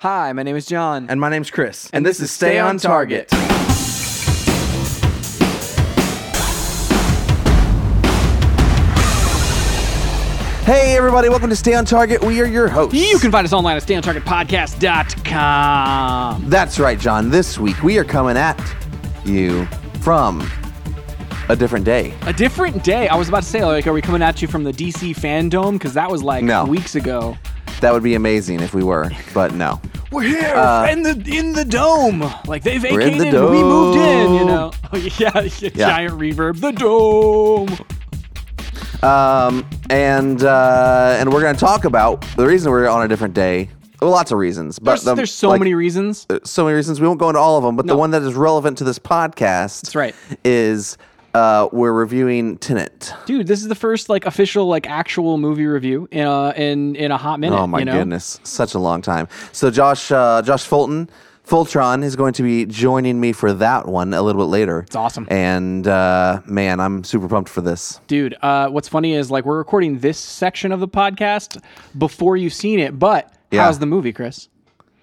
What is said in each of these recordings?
Hi, my name is John. And my name's Chris. And this is Stay on Target. Hey, everybody, welcome to Stay on Target. We are your hosts. You can find us online at stayontargetpodcast.com. That's right, John. This week we are coming at you from a different day. A different day. I was about to say, like, are we coming at you from the DC fandom? Because that was like No. weeks ago. That would be amazing if we were, but no. We're here Uh, in the in the dome. Like they in the vacated, we moved in. You know, oh, yeah, yeah, giant reverb. The dome. Um, and uh, and we're going to talk about the reason we're on a different day. Well, lots of reasons, but There's, the- there's so like, many reasons. so many reasons. We won't go into all of them, but the one that is relevant to this podcast That's right. is uh, we're reviewing Tenet. Dude, this is the first like official like actual movie review in a in in a hot minute. Oh my you know? goodness, such a long time. So Josh, uh, Josh Fulton, Fultron is going to be joining me for that one a little bit later. It's awesome. And uh, man, I'm super pumped for this. Dude, uh, what's funny is like we're recording this section of the podcast before you've seen it, but Yeah. how's the movie, Chris?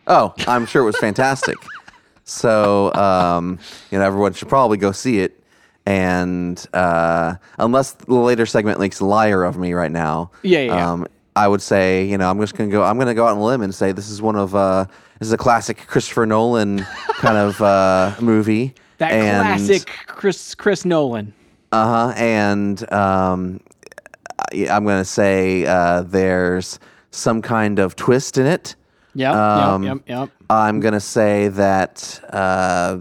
Oh, I'm sure it was fantastic. so um, you know, everyone should probably go see it. And uh, unless the later segment makes a liar of me right now, Yeah, yeah, yeah. Um, I would say, you know, I'm just gonna go. I'm gonna go out on a limb and say this is one of uh, this is a classic Christopher Nolan kind of uh, movie. That And- classic Chris Chris Nolan. Uh huh. And um, I- I'm going to say uh, there's some kind of twist in it. Yep, Um, yep, yep, yep. I'm going to say that uh,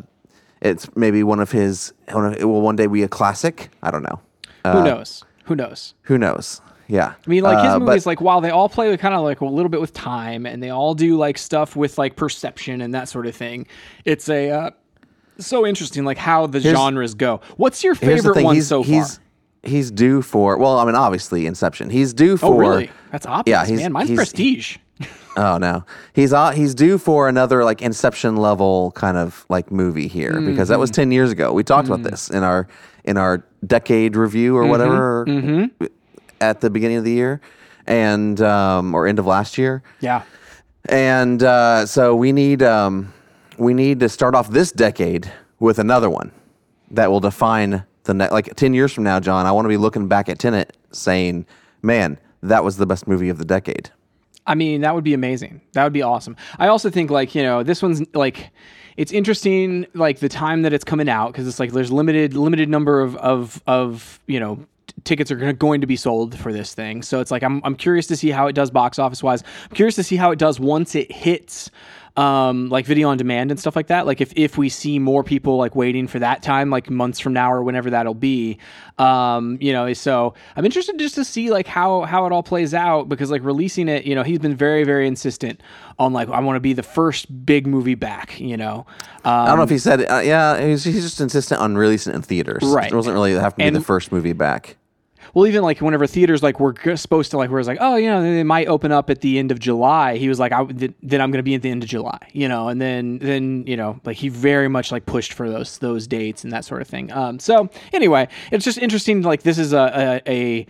it's maybe one of his. one of- It will one day be a classic. I don't know. Who knows? Who knows? Who knows? Yeah. I mean, like his Uh, but- movies, like while they all play kind of like a little bit with time, and they all do like stuff with like perception and that sort of thing. It's a uh, so interesting, like how the genres go. What's your favorite one he's, so far? he's, He's due for. Well, I mean, obviously, Inception. He's due for. oh, really? That's obvious, Yeah, he's- man. Mine's he's- Prestige. Oh no, he's uh, he's due for another like Inception level kind of like movie here because that was Mm-hmm. ten years ago. We talked about this in our in our decade review Mm-hmm. or whatever at the beginning of the year and um, or end of last year. yeah. And uh, so we need um, we need to start off this decade with another one that will define the ne- like ten years from now, John. I want to be looking back at Tenet saying, "Man, that was the best movie of the decade." I mean, that would be amazing. That would be awesome. I also think like, you know, this one's like it's interesting like the time that it's coming out because it's like there's limited limited number of of of, you know, tickets are gonna, going to be sold for this thing. So it's like I'm I'm curious to see how it does box office wise. I'm curious to see how it does once it hits um like video on demand and stuff like that like if if we see more people like waiting for that time like months from now or whenever that'll be um you know so i'm interested just to see like how how it all plays out because like releasing it you know he's been very very insistent on like i want to be the first big movie back you know um, I don't know if he said. Uh, yeah, he's, he's just insistent on releasing it in theaters. Right. It wasn't really have to be And- the first movie back. Well, even like whenever theaters like were supposed to like, where it's like, oh, you know, they might open up at the end of July. He was like, I th- then I'm going to be at the end of July, you know, and then then you know, like he very much like pushed for those those dates and that sort of thing. Um, so anyway, it's just interesting. Like this is a a, a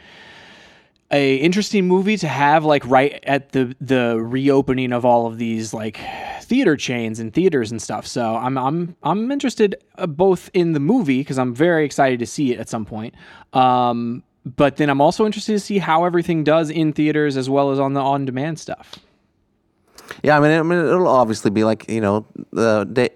a interesting movie to have like right at the the reopening of all of these like theater chains and theaters and stuff. So I'm I'm I'm interested uh, both in the movie because I'm very excited to see it at some point. Um, but then I'm also interested to see how everything does in theaters as well as on the on demand stuff. Yeah, I mean, I mean, it'll obviously be like you know the day.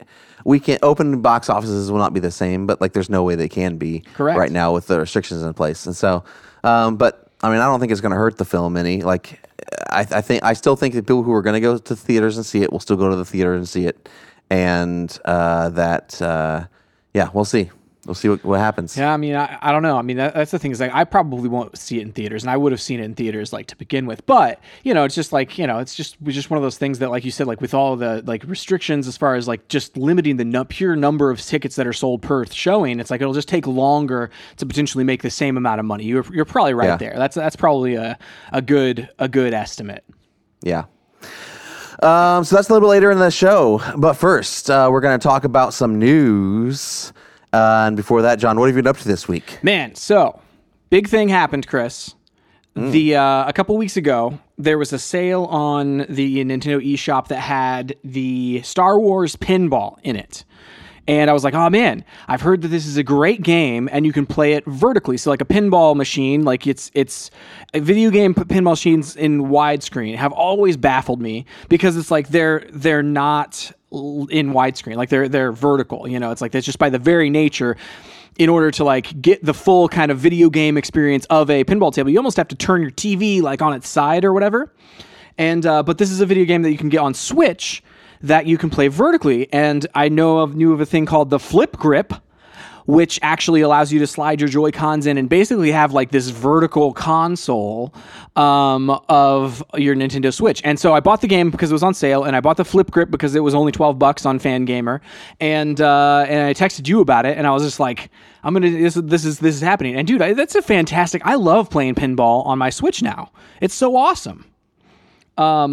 We can open box offices will not be the same, but like there's no way they can be Correct. right now with the restrictions in place. And so, um, but I mean, I don't think it's going to hurt the film any. Like, I, I think I still think that people who are going to go to theaters and see it will still go to the theater and see it, and uh, that uh, yeah, we'll see. We'll see what, what happens. Yeah, I mean, I, I don't know. I mean, that, that's the thing is like I probably won't see it in theaters, and I would have seen it in theaters like to begin with. But you know, it's just like you know, it's just just one of those things that, like you said, like with all the like restrictions as far as like just limiting the nu- pure number of tickets that are sold per showing, it's like it'll just take longer to potentially make the same amount of money. You're you're probably right Yeah. there. That's that's probably a a good a good estimate. Yeah. Um, so that's a little bit later in the show. But first, uh, we're going to talk about some news. Uh, and before that, John, what have you been up to this week? Man, so big thing happened, Chris. The uh, a couple weeks ago, there was a sale on the Nintendo eShop that had the Star Wars pinball in it. And I was like, oh man, I've heard that this is a great game and you can play it vertically. So like a pinball machine, like it's it's a video game pinball machines in widescreen have always baffled me because it's like they're they're not in widescreen. Like they're they're vertical, you know. It's like that's just by the very nature in order to like get the full kind of video game experience of a pinball table, you almost have to turn your TV like on its side or whatever. And uh, but this is a video game that you can get on Switch that you can play vertically. And I know of knew of a thing called the Flip Grip, which actually allows you to slide your Joy Cons in and basically have like this vertical console um, of your Nintendo Switch. And so I bought the game because it was on sale, and I bought the Flip Grip because it was only twelve bucks on Fangamer, and uh, and I texted you about it, and I was just like. I'm gonna this, this is this is happening and dude I, that's a fantastic I love playing pinball on my Switch now it's so awesome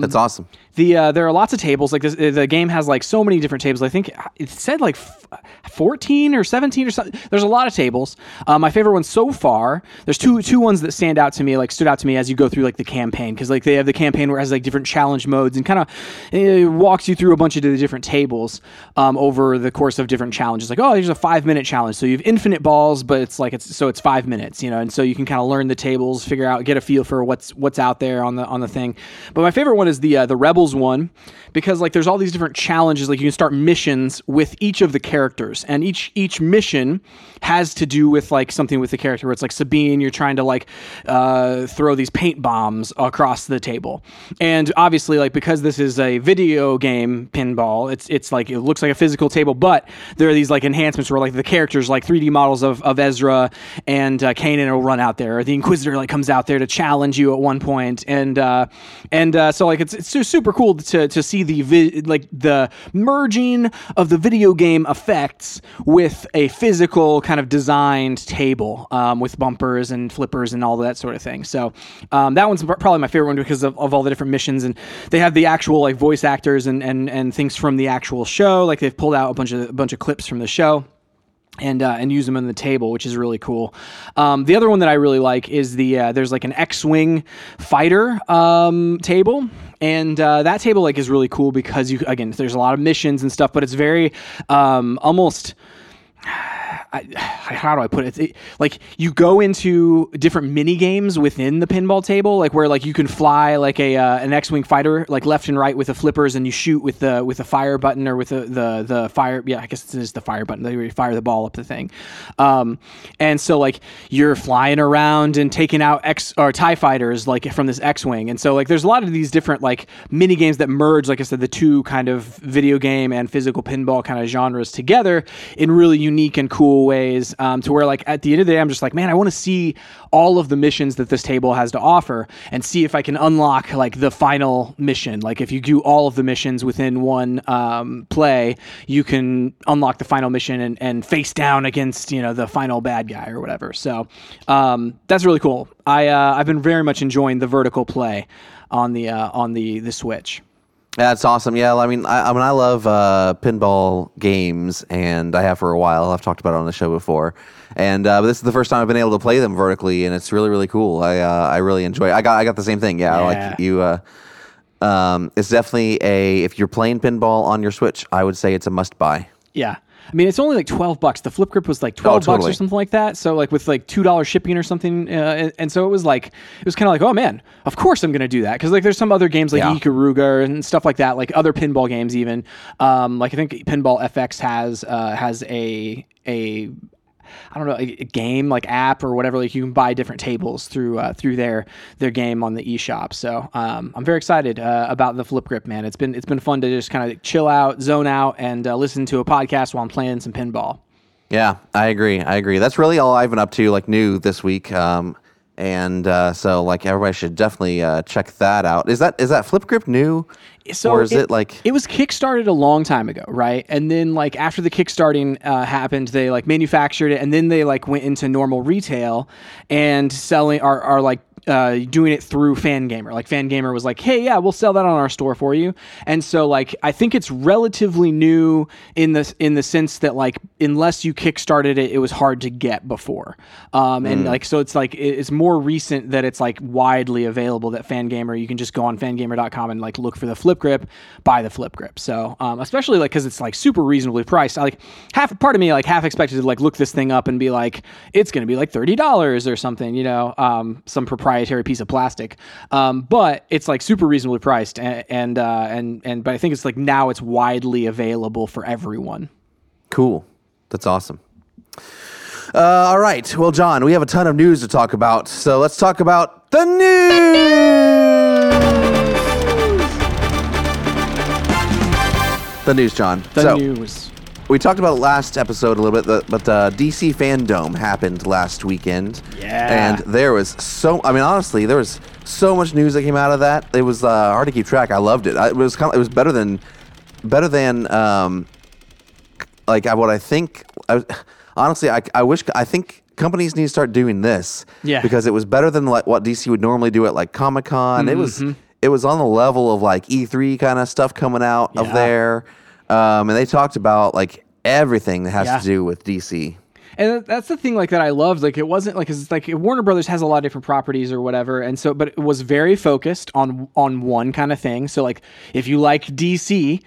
That's awesome. The uh, there are lots of tables like this, the game has like so many different tables. I think it said like f- 14 or 17 or something there's a lot of tables. Uh, my favorite one so far there's two two ones that stand out to me like stood out to me as you go through like the campaign because like they have the campaign where it has like different challenge modes and kind of walks you through a bunch of the different tables um, over the course of different challenges. Like oh there's a five minute challenge. So you have infinite balls but it's like it's so it's five minutes you know and so you can kind of learn the tables figure out get a feel for what's what's out there on the on the thing. But my favorite one is the uh, the one because like there's all these different challenges like you can start missions with each of the characters and each each mission has to do with like something with the character where it's like sabine you're trying to like uh, throw these paint bombs across the table. And obviously like because this is a video game pinball it's it's like it looks like a physical table but there are these like enhancements where like the characters like 3d models of, of ezra and uh, kanan will run out there. Or the inquisitor like comes out there to challenge you at one point and uh, and uh, so like it's it's su- super cool to to see the vi- like the merging of the video game effects with a physical kind of designed table um, with bumpers and flippers and all that sort of thing. So um, that one's probably my favorite one because of, of all the different missions and they have the actual like voice actors and and and things from the actual show. Like they've pulled out a bunch of a bunch of clips from the show and uh, and use them on the table, which is really cool. Um, the other one that I really like is the uh, there's like an X-wing fighter um, table, and uh, that table like is really cool because you again there's a lot of missions and stuff, but it's very um, almost. I, how do I put it? It- Like you go into different mini games within the pinball table, like where like you can fly like a uh, an X-wing fighter, like left and right with the flippers, and you shoot with the with the fire button or with the the, the fire. Yeah, I guess it's the fire button. They fire the ball up the thing, um, and so like you're flying around and taking out X or Tie fighters like from this X-wing, and so like there's a lot of these different like mini games that merge, like I said, the two kind of video game and physical pinball kind of genres together in really unique and cool ways. Um, to where like at the end of the day, I'm just like, man, I want to see all of the missions that this table has to offer and see if I can unlock like the final mission. Like if you do all of the missions within one um, play, you can unlock the final mission and, and face down against you know the final bad guy or whatever. So um, that's really cool. I uh, I've been very much enjoying the vertical play on the uh, on the the Switch. That's awesome. Yeah, I mean, I, I mean, I love uh, pinball games, and I have for a while. I've talked about it on the show before, and uh, but this is the first time I've been able to play them vertically, and it's really, really cool. I uh, I really enjoy. It. I got I got the same thing. Yeah, Yeah. like you. Uh, um, it's definitely a if you're playing pinball on your Switch, I would say it's a must buy. Yeah. I mean, it's only like twelve bucks. The flip grip was like twelve bucks or Oh, something like that. So like with like two dollars shipping or something, uh, and, and so it was like it was kind of like, oh man, of course I'm gonna do that because like there's some other games like Yeah. Ikaruga and stuff like that, like other pinball games even. Um, like I think Pinball FX has uh, has a a I don't know a, game like app or whatever. Like you can buy different tables through uh, through their their game on the eShop. So um, I'm very excited uh, about the Flip Grip, man. It's been it's been fun to just kind of chill out, zone out, and uh, listen to a podcast while I'm playing some pinball. Yeah, I agree. I agree. That's really all I've been up to, like new this week. Um, and uh, so like everybody should definitely uh, check that out. Is that is that Flip Grip new, So or is it, like it was kickstarted a long time ago, right? And then like after the kickstarting uh, happened, they like manufactured it, and then they like went into normal retail and selling are are like uh, doing it through Fangamer. Like Fangamer was like, "Hey, yeah, we'll sell that on our store for you." And so, like, I think it's relatively new in the in the sense that, like, unless you kickstarted it, it was hard to get before. Um, and like, so it's like it's more recent that it's like widely available. That Fangamer, you can just go on Fangamer.com and like look for the Flip Grip, buy the Flip Grip. So, um, especially like because it's like super reasonably priced. I, like half part of me like half expected to like look this thing up and be like, it's going to be like thirty dollars or something, you know, um, some proprietary piece of plastic. Um, but it's like super reasonably priced, and and uh, and and but I think it's like now it's widely available for everyone. Cool. That's awesome. Uh, all right. Well, John, we have a ton of news to talk about. So let's talk about the news. The news, John. The so news. We talked about it last episode a little bit, the- but the DC Fandom happened last weekend. Yeah. And there was so. I mean, honestly, there was so much news that came out of that. It was uh, hard to keep track. I loved it. I, it was kind of, it was better than better than um, like what I think. I, honestly, I, I wish I think companies need to start doing this. Yeah. Because it was better than like what DC would normally do at like Comic Con. It was Mm-hmm. it was on the level of like E3 kind of stuff coming out of Yeah. there, um, and they talked about like everything that has Yeah. to do with DC. And that's the thing, like that I loved. Like it wasn't like 'cause it's like Warner Brothers has a lot of different properties or whatever, and so but it was very focused on on one kind of thing. So like if you like DC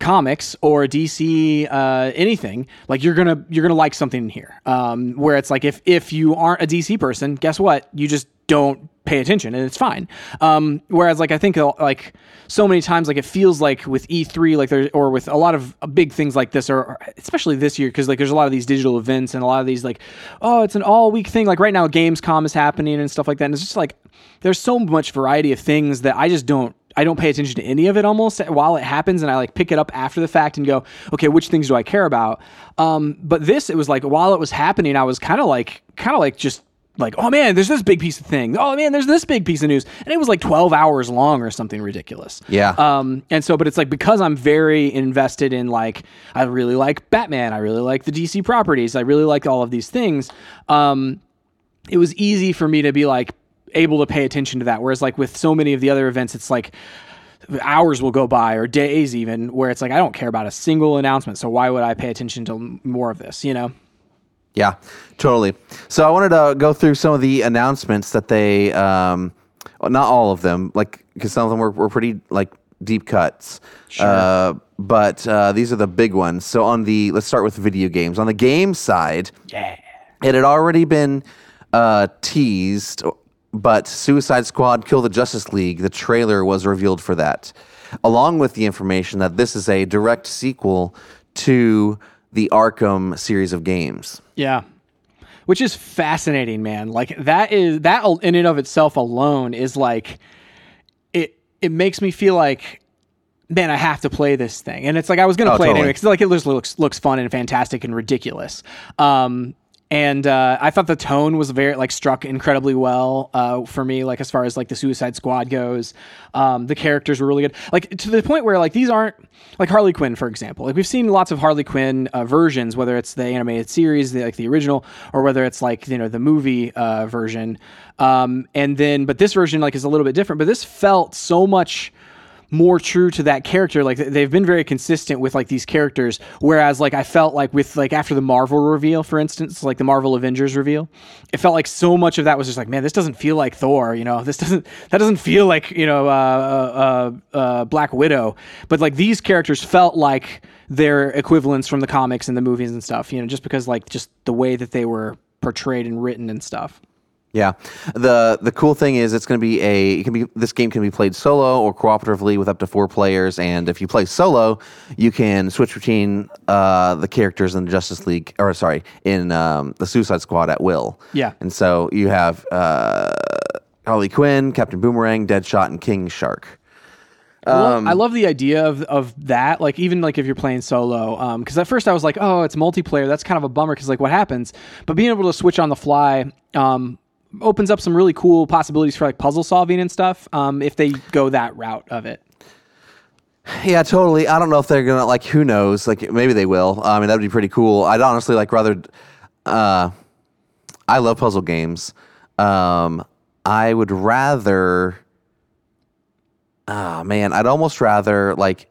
comics or DC uh, anything, like you're gonna you're gonna like something in here. Um, where it's like if if you aren't a DC person, guess what? You just don't pay attention and it's fine. Um, whereas like I think uh, like so many times like it feels like with E3 like there or with a lot of uh, big things like this or, or especially this year because like there's a lot of these digital events and a lot of these like oh it's an all week thing like right now Gamescom is happening and stuff like that and it's just like there's so much variety of things that I just don't I don't pay attention to any of it almost while it happens, and I like pick it up after the fact and go, okay, which things do I care about? Um, but this, it was like while it was happening, I was kind of like, kind of like just like, oh man, there's this big piece of thing. Oh man, there's this big piece of news, and it was like 12 hours long or something ridiculous. Yeah. Um, and so, but it's like because I'm very invested in like, I really like Batman, I really like the DC properties, I really like all of these things. Um, it was easy for me to be like able to pay attention to that. Whereas like with so many of the other events, it's like hours will go by or days even where it's like I don't care about a single announcement. So why would I pay attention to more of this? You know? Yeah, totally. So I wanted to go through some of the announcements that they, um, well, not all of them, like because some of them were, were pretty like deep cuts. Uh, but uh, these are the big ones. So on the let's start with video games. On the game side, Yeah. it had already been uh, teased, but Suicide Squad Kill the Justice League, the trailer was revealed for that, along with the information that this is a direct sequel to the Arkham series of games. Yeah. Which is fascinating, man. Like that is that in and of itself alone is like it it makes me feel like man, I have to play this thing. And it's like I was going to Oh, play it anyway cuz like it just looks looks fun and fantastic and ridiculous. Um and uh, I thought the tone was very like struck incredibly well uh, for me, like as far as like the Suicide Squad goes. Um, the characters were really good, like to the point where like these aren't like Harley Quinn, for example. Like we've seen lots of Harley Quinn uh, versions, whether it's the animated series, the, like the original, or whether it's like you know the movie uh, version. Um, and then, but this version like is a little bit different. But this felt so much more true to that character. Like they've been very consistent with like these characters whereas like i felt like with like after the marvel reveal for instance like the marvel avengers reveal it felt like so much of that was just like man this doesn't feel like thor you know? This doesn't that doesn't feel like you know uh, uh, uh, black widow. But like these characters felt like their equivalents from the comics and the movies and stuff you know just because like just the way that they were portrayed and written and stuff Yeah. The the cool thing is it's going to be a it can be this game can be played solo or cooperatively with up to 4 players and if you play solo, you can switch between uh, the characters in the Justice League or sorry, in um, the Suicide Squad at will. Yeah. And so you have uh, Harley Quinn, Captain Boomerang, Deadshot and King Shark. I love- Um, I love the idea of of that. Like even like if you're playing solo, because at first I was like, oh, it's multiplayer. That's kind of a bummer because like what happens? But being able to switch on the fly um, opens up some really cool possibilities for like puzzle solving and stuff. Um, if they go that route of it. Yeah, totally. I don't know if they're gonna like. Who knows? Like maybe they will. I mean, that'd be pretty cool. I'd honestly like rather. Uh, I love puzzle games, um, I would rather. Ah man, I'd almost rather like.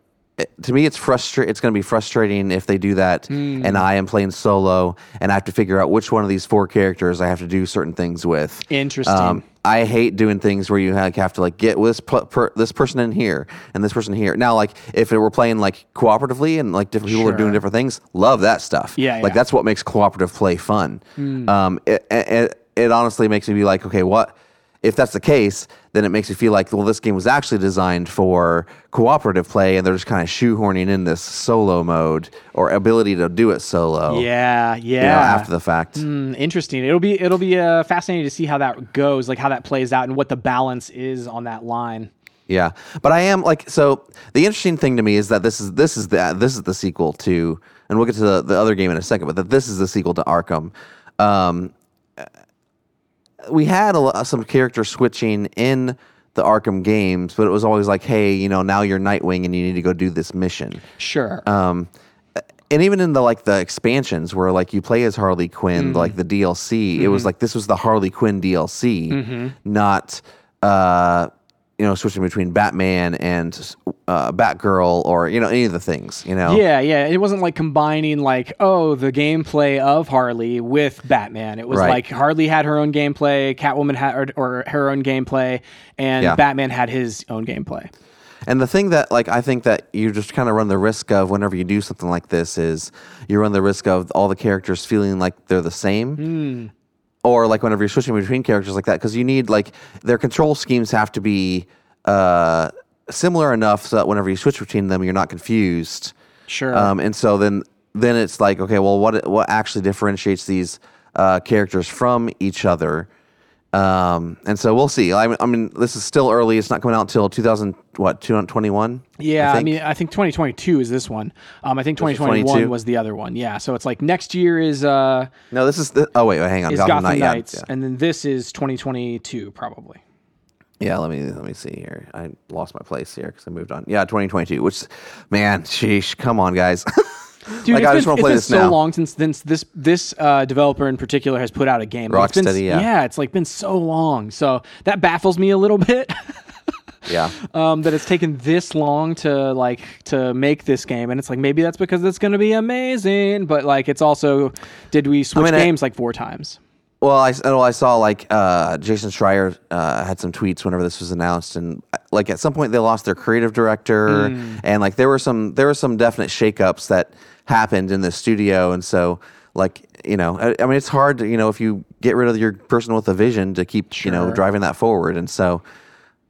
To me, it's frustra- It's going to be frustrating if they do that, Hmm. and I am playing solo, and I have to figure out which one of these four characters I have to do certain things with. Interesting. Um, I hate doing things where you like, have to like get this pu- per, this person in here and this person here. Now, like if it were playing like cooperatively and like different people are doing different things, love that stuff. Yeah, like yeah. That's what makes cooperative play fun. Um, it, it it honestly makes me be like, okay, what if that's the case? Then it makes me feel like, well, this game was actually designed for cooperative play, and they're just kind of shoehorning in this solo mode or ability to do it solo. yeah, you yeah. know, after the fact. Hmm, interesting. It'll be it'll be uh, fascinating to see how that goes, like how that plays out, and what the balance is on that line. Yeah, but I am like so. The interesting thing to me is that this is this is the this is the sequel to, and we'll get to the, the other game in a second. But that this is the sequel to Arkham. Um, we had a, some character switching in the Arkham games, but it was always like, hey, you know, now you're Nightwing and you need to go do this mission. Sure. Um, and even in the like the expansions where like you play as Harley Quinn, like the DLC, it was like this was the Harley Quinn DLC, not uh, you know switching between Batman and uh, Batgirl or you know any of the things. You know, Yeah, yeah. It wasn't like combining like, oh, the gameplay of Harley with Batman. It was Right. like Harley had her own gameplay, Catwoman had or, or her own gameplay, and Yeah. Batman had his own gameplay. And the thing that like I think that you just kind of run the risk of whenever you do something like this is you run the risk of all the characters feeling like they're the same. Or like whenever you're switching between characters like that because you need like their control schemes have to be uh, similar enough so that whenever you switch between them you're not confused. Sure. Um, and so then then it's like okay, well what what actually differentiates these uh, characters from each other? Um, and so we'll see. I mean, I mean, this is still early. It's not coming out until 2000, what, 2021? yeah, I, think? mean, I think 2022 is this one. Um, I think 2021 22? was the other one. Yeah, so it's like next year is uh No, this is, the, oh, wait, wait, hang on. is Gotham, Gotham Knight, yeah, Knights, Yeah, and then this is 2022 probably. Yeah, let me, let me see here. I lost my place here because I moved on. Yeah, 2022, which, man, sheesh, come on, guys. Dude, Like, it's I been, just wanna it's play been this so now. long since, since this this uh, developer in particular has put out a game. Like, it's been, Rocksteady, yeah. it's like been so long. So that baffles me a little bit yeah. um, that it's taken this long to like to make this game, and it's like maybe that's because it's going to be amazing. But like, it's also did we switch mean, I- games like four times? Well, I, well, I saw like uh, Jason Schreier uh, had some tweets whenever this was announced, and uh, like at some point they lost their creative director, and like there were some there were some definite shakeups that happened in the studio, and so like you know, I, I mean, it's hard to you know if you get rid of your person with a vision to keep you know driving that forward, and so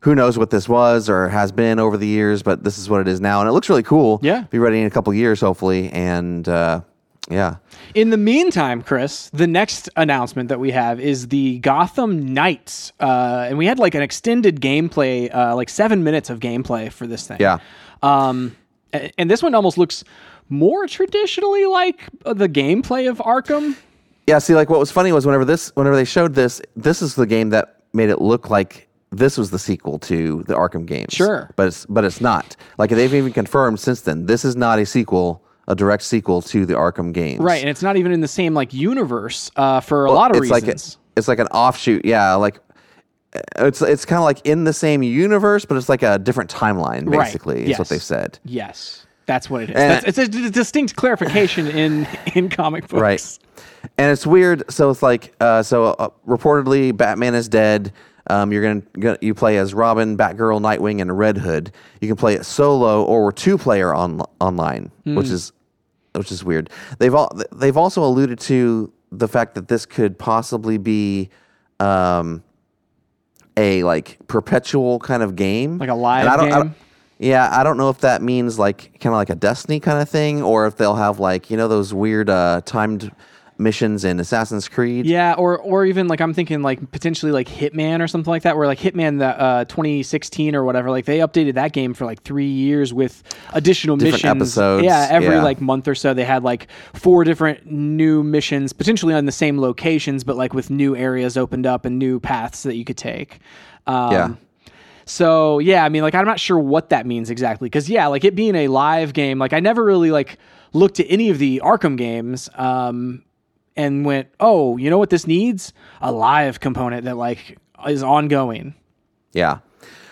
who knows what this was or has been over the years, but this is what it is now, and it looks really cool. Yeah. be ready in a couple years hopefully, and uh, yeah. In the meantime, Chris, the next announcement that we have is the Gotham Knights, uh, and we had like an extended gameplay, uh, like seven minutes of gameplay for this thing. Yeah. Um, and this one almost looks more traditionally like uh, the gameplay of Arkham. Yeah, see, like what was funny was whenever this, whenever they showed this, this is the game that made it look like this was the sequel to the Arkham games. Sure. but it's but it's not. Like they've even confirmed since then, this is not a sequel, a direct sequel to the Arkham games. Right, and it's not even in the same like universe uh, for a lot of it's like reasons. a, it's like an offshoot. Yeah, like uh, it's it's kind of like in the same universe, but it's like a different timeline. Right, Basically, is yes. what they've said. yes, that's what it is. And- it's a d- distinct clarification in in comic books. Right. And it's weird. So it's like, uh, so uh, reportedly, Batman is dead. Um, you're gonna, gonna you play as Robin, Batgirl, Nightwing, and Red Hood. You can play it solo or two player on online, which is which is weird. They've all they've also alluded to the fact that this could possibly be um, a like perpetual kind of game, Like a live I don't- I game? don't- yeah, I don't know if that means like kind of like a Destiny kind of thing, or if they'll have like you know those weird uh, timed missions in Assassin's Creed. Yeah, or or even like I'm thinking like potentially like Hitman or something like that, where like Hitman the uh, 2016 or whatever, like they updated that game for like three years with additional Different missions. episodes, Yeah, every yeah. like month or so they had like four different new missions, potentially on the same locations, but like with new areas opened up and new paths that you could take. Um, Yeah. So yeah, I mean, like I'm not sure what that means exactly, because yeah, like it being a live game, like I never really like looked at any of the Arkham games, um, and went, oh, you know what this needs? A live component that like is ongoing. Yeah.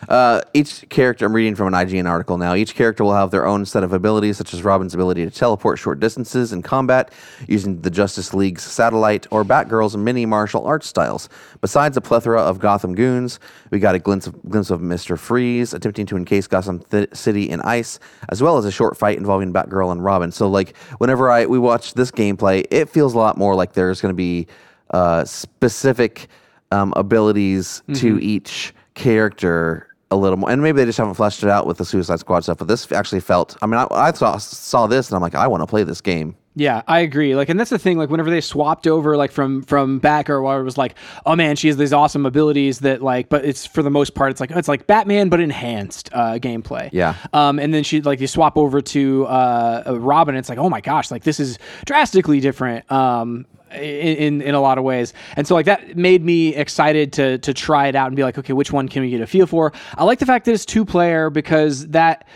Uh, each character, I'm reading from an IGN article now. Each character will have their own set of abilities, such as Robin's ability to teleport short distances in combat using the Justice League's satellite, or Batgirl's mini martial arts styles. Besides a plethora of Gotham goons, we got a glimpse of, glimpse of Mr. Freeze attempting to encase Gotham th- City in ice, as well as a short fight involving Batgirl and Robin. So, like, whenever I we watch this gameplay, it feels a lot more like there's going to be uh, specific um, abilities to each character a little more, and maybe they just haven't fleshed it out with the Suicide Squad stuff. But this actually felt. I mean, I, I saw saw this, and I'm like, I want to play this game. Yeah, I agree. Like, and that's the thing. Like, whenever they swapped over, like from from Batgirl, where it was like, oh man, she has these awesome abilities that like, but it's for the most part, it's like it's like Batman but enhanced uh, gameplay. Yeah. Um, and then she like you swap over to uh, uh, Robin, it's like, oh my gosh, like this is drastically different. Um, in, in a lot of ways. And so like that made me excited to to try it out and be like, okay, which one can we get a feel for? I like the fact that it's two player because that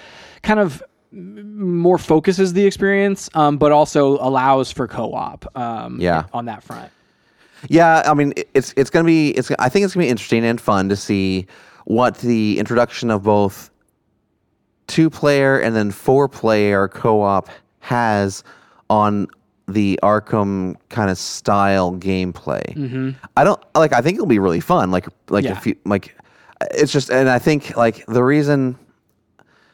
kind of more focuses the experience, um, but also allows for co-op. Um, Yeah. on that front. Yeah, I mean, it's it's gonna be. It's I think it's gonna be interesting and fun to see what the introduction of both two player and then four player co op has on the Arkham kind of style gameplay. I don't like. I think it'll be really fun. Like like Yeah. if you like, it's just and I think like the reason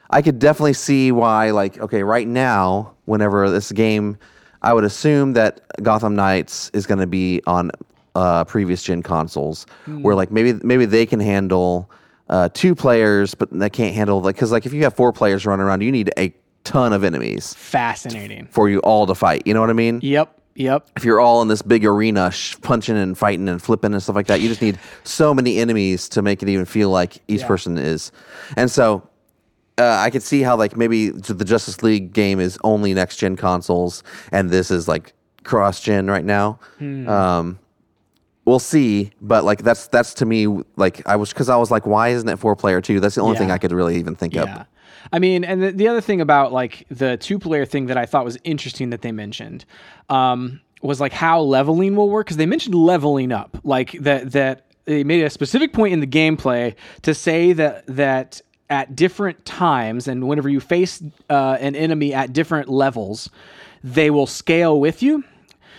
I could definitely see why, like, okay, right now, whenever this game, I would assume that Gotham Knights is going to be on uh, previous gen consoles, where like maybe maybe they can handle uh, two players, but they can't handle like because like if you have four players running around, you need a ton of enemies Fascinating. for you all to fight. You know what I mean? Yep. Yep. if you're all in this big arena sh- punching and fighting and flipping and stuff like that, you just need so many enemies to make it even feel like each Yeah. person is. And so uh, I could see how like maybe the Justice League game is only next gen consoles and this is like cross gen right now. Hmm. Um, we'll see, but like that's that's to me like I was because I was like, why isn't it four player too? That's the only thing I could really even think Yeah. of. I mean, and the, the other thing about like the two player thing that I thought was interesting that they mentioned um, was like how leveling will work because they mentioned leveling up, like that that they made a specific point in the gameplay to say that that at different times and whenever you face uh, an enemy at different levels, they will scale with you.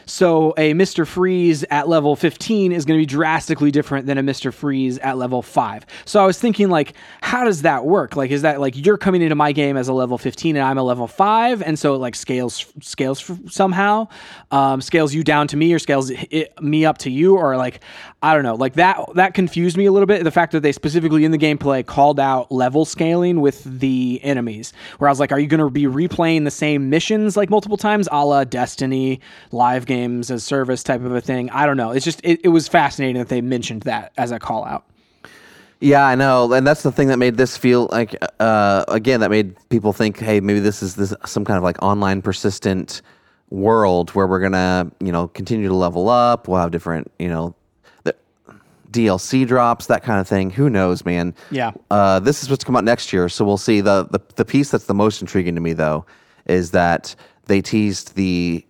So a Mr. Freeze at level 15 is going to be drastically different than a Mr. Freeze at level 5. So I was thinking like how does that work? Like is that like you're coming into my game as a level 15 and I'm a level 5 and so it like scales scales somehow um, scales you down to me or scales it, me up to you or like I don't know. Like that that confused me a little bit the fact that they specifically in the gameplay called out level scaling with the enemies. Where I was like are you going to be replaying the same missions like multiple times a la Destiny live games as service type of a thing? I don't know. It's just it, it was fascinating that they mentioned that as a call out. Yeah, I know, and that's the thing that made this feel like uh, again that made people think, hey, maybe this is this some kind of like online persistent world where we're gonna you know continue to level up. We'll have different you know DLC drops, that kind of thing. Who knows, man? Yeah. Uh, this is what's come out next year, so we'll see. the the The piece that's the most intriguing to me though is that they teased the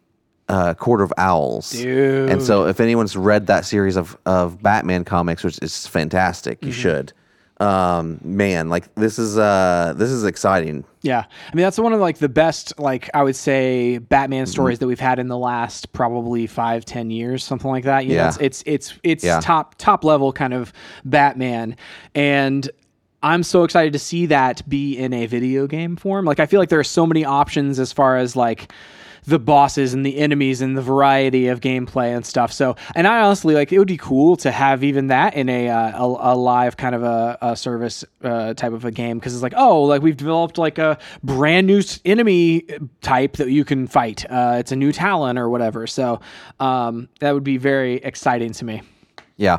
uh, Court of Owls, Dude. and so if anyone's read that series of of Batman comics, which is fantastic, you should. Um, man, like this is uh this is exciting. Yeah, I mean that's one of like the best like I would say Batman Mm-hmm. stories that we've had in the last probably five ten years, something like that. You know, Yeah. it's it's it's, it's Yeah. top top level kind of Batman, and I'm so excited to see that be in a video game form. Like I feel like there are so many options as far as like the bosses and the enemies and the variety of gameplay and stuff. So, and I honestly like it would be cool to have even that in a uh, a, a live kind of a, a service uh, type of a game because it's like oh like we've developed like a brand new enemy type that you can fight. Uh, it's a new talent or whatever. So um, that would be very exciting to me. Yeah.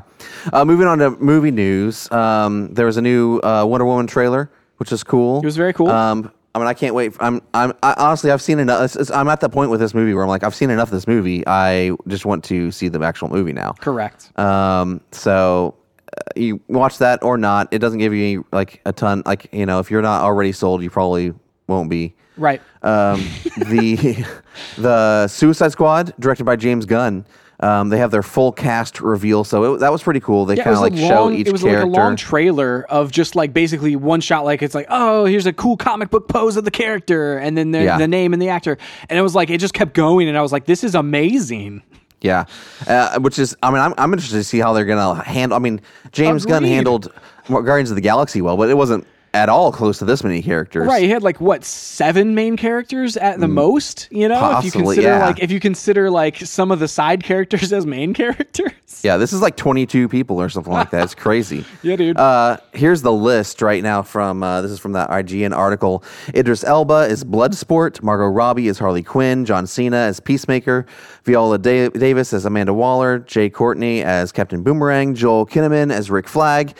Uh, moving on to movie news. Um, there was a new uh, Wonder Woman trailer, which is cool. It was very cool. Um, I mean, I can't wait. I'm, I'm, I, honestly, I've seen enough. It's, it's, I'm at the point with this movie where I'm like, I've seen enough of this movie. I just want to see the actual movie now. Correct. Um, so uh, you watch that or not, it doesn't give you any, like a ton. Like you know, if you're not already sold, you probably won't be. Right. Um, the the Suicide Squad, directed by James Gunn, Um, they have their full cast reveal, so it, that was pretty cool. They Yeah, kind of like a show long, each it was character. like a long trailer of just like basically one shot. Like it's like, oh, here's a cool comic book pose of the character, and then the, Yeah. the name and the actor, and it was like it just kept going, and I was like, this is amazing. Yeah, uh, which is, I mean, I'm, I'm interested to see how they're gonna handle. I mean, James Gunn handled Guardians of the Galaxy well, but it wasn't at all close to this many characters. Right, he had like what seven main characters at the most. You know, if you Mm. Consider yeah. like if you consider like some of the side characters as main characters. Yeah, this is like 22 people or something like that. It's crazy. Yeah, dude. Uh, here's the list right now from uh, this is from that IGN article. Idris Elba is Bloodsport. Margot Robbie is Harley Quinn. John Cena as Peacemaker. Viola da- Davis as Amanda Waller. Jai Courtney as Captain Boomerang. Joel Kinnaman as Rick Flag.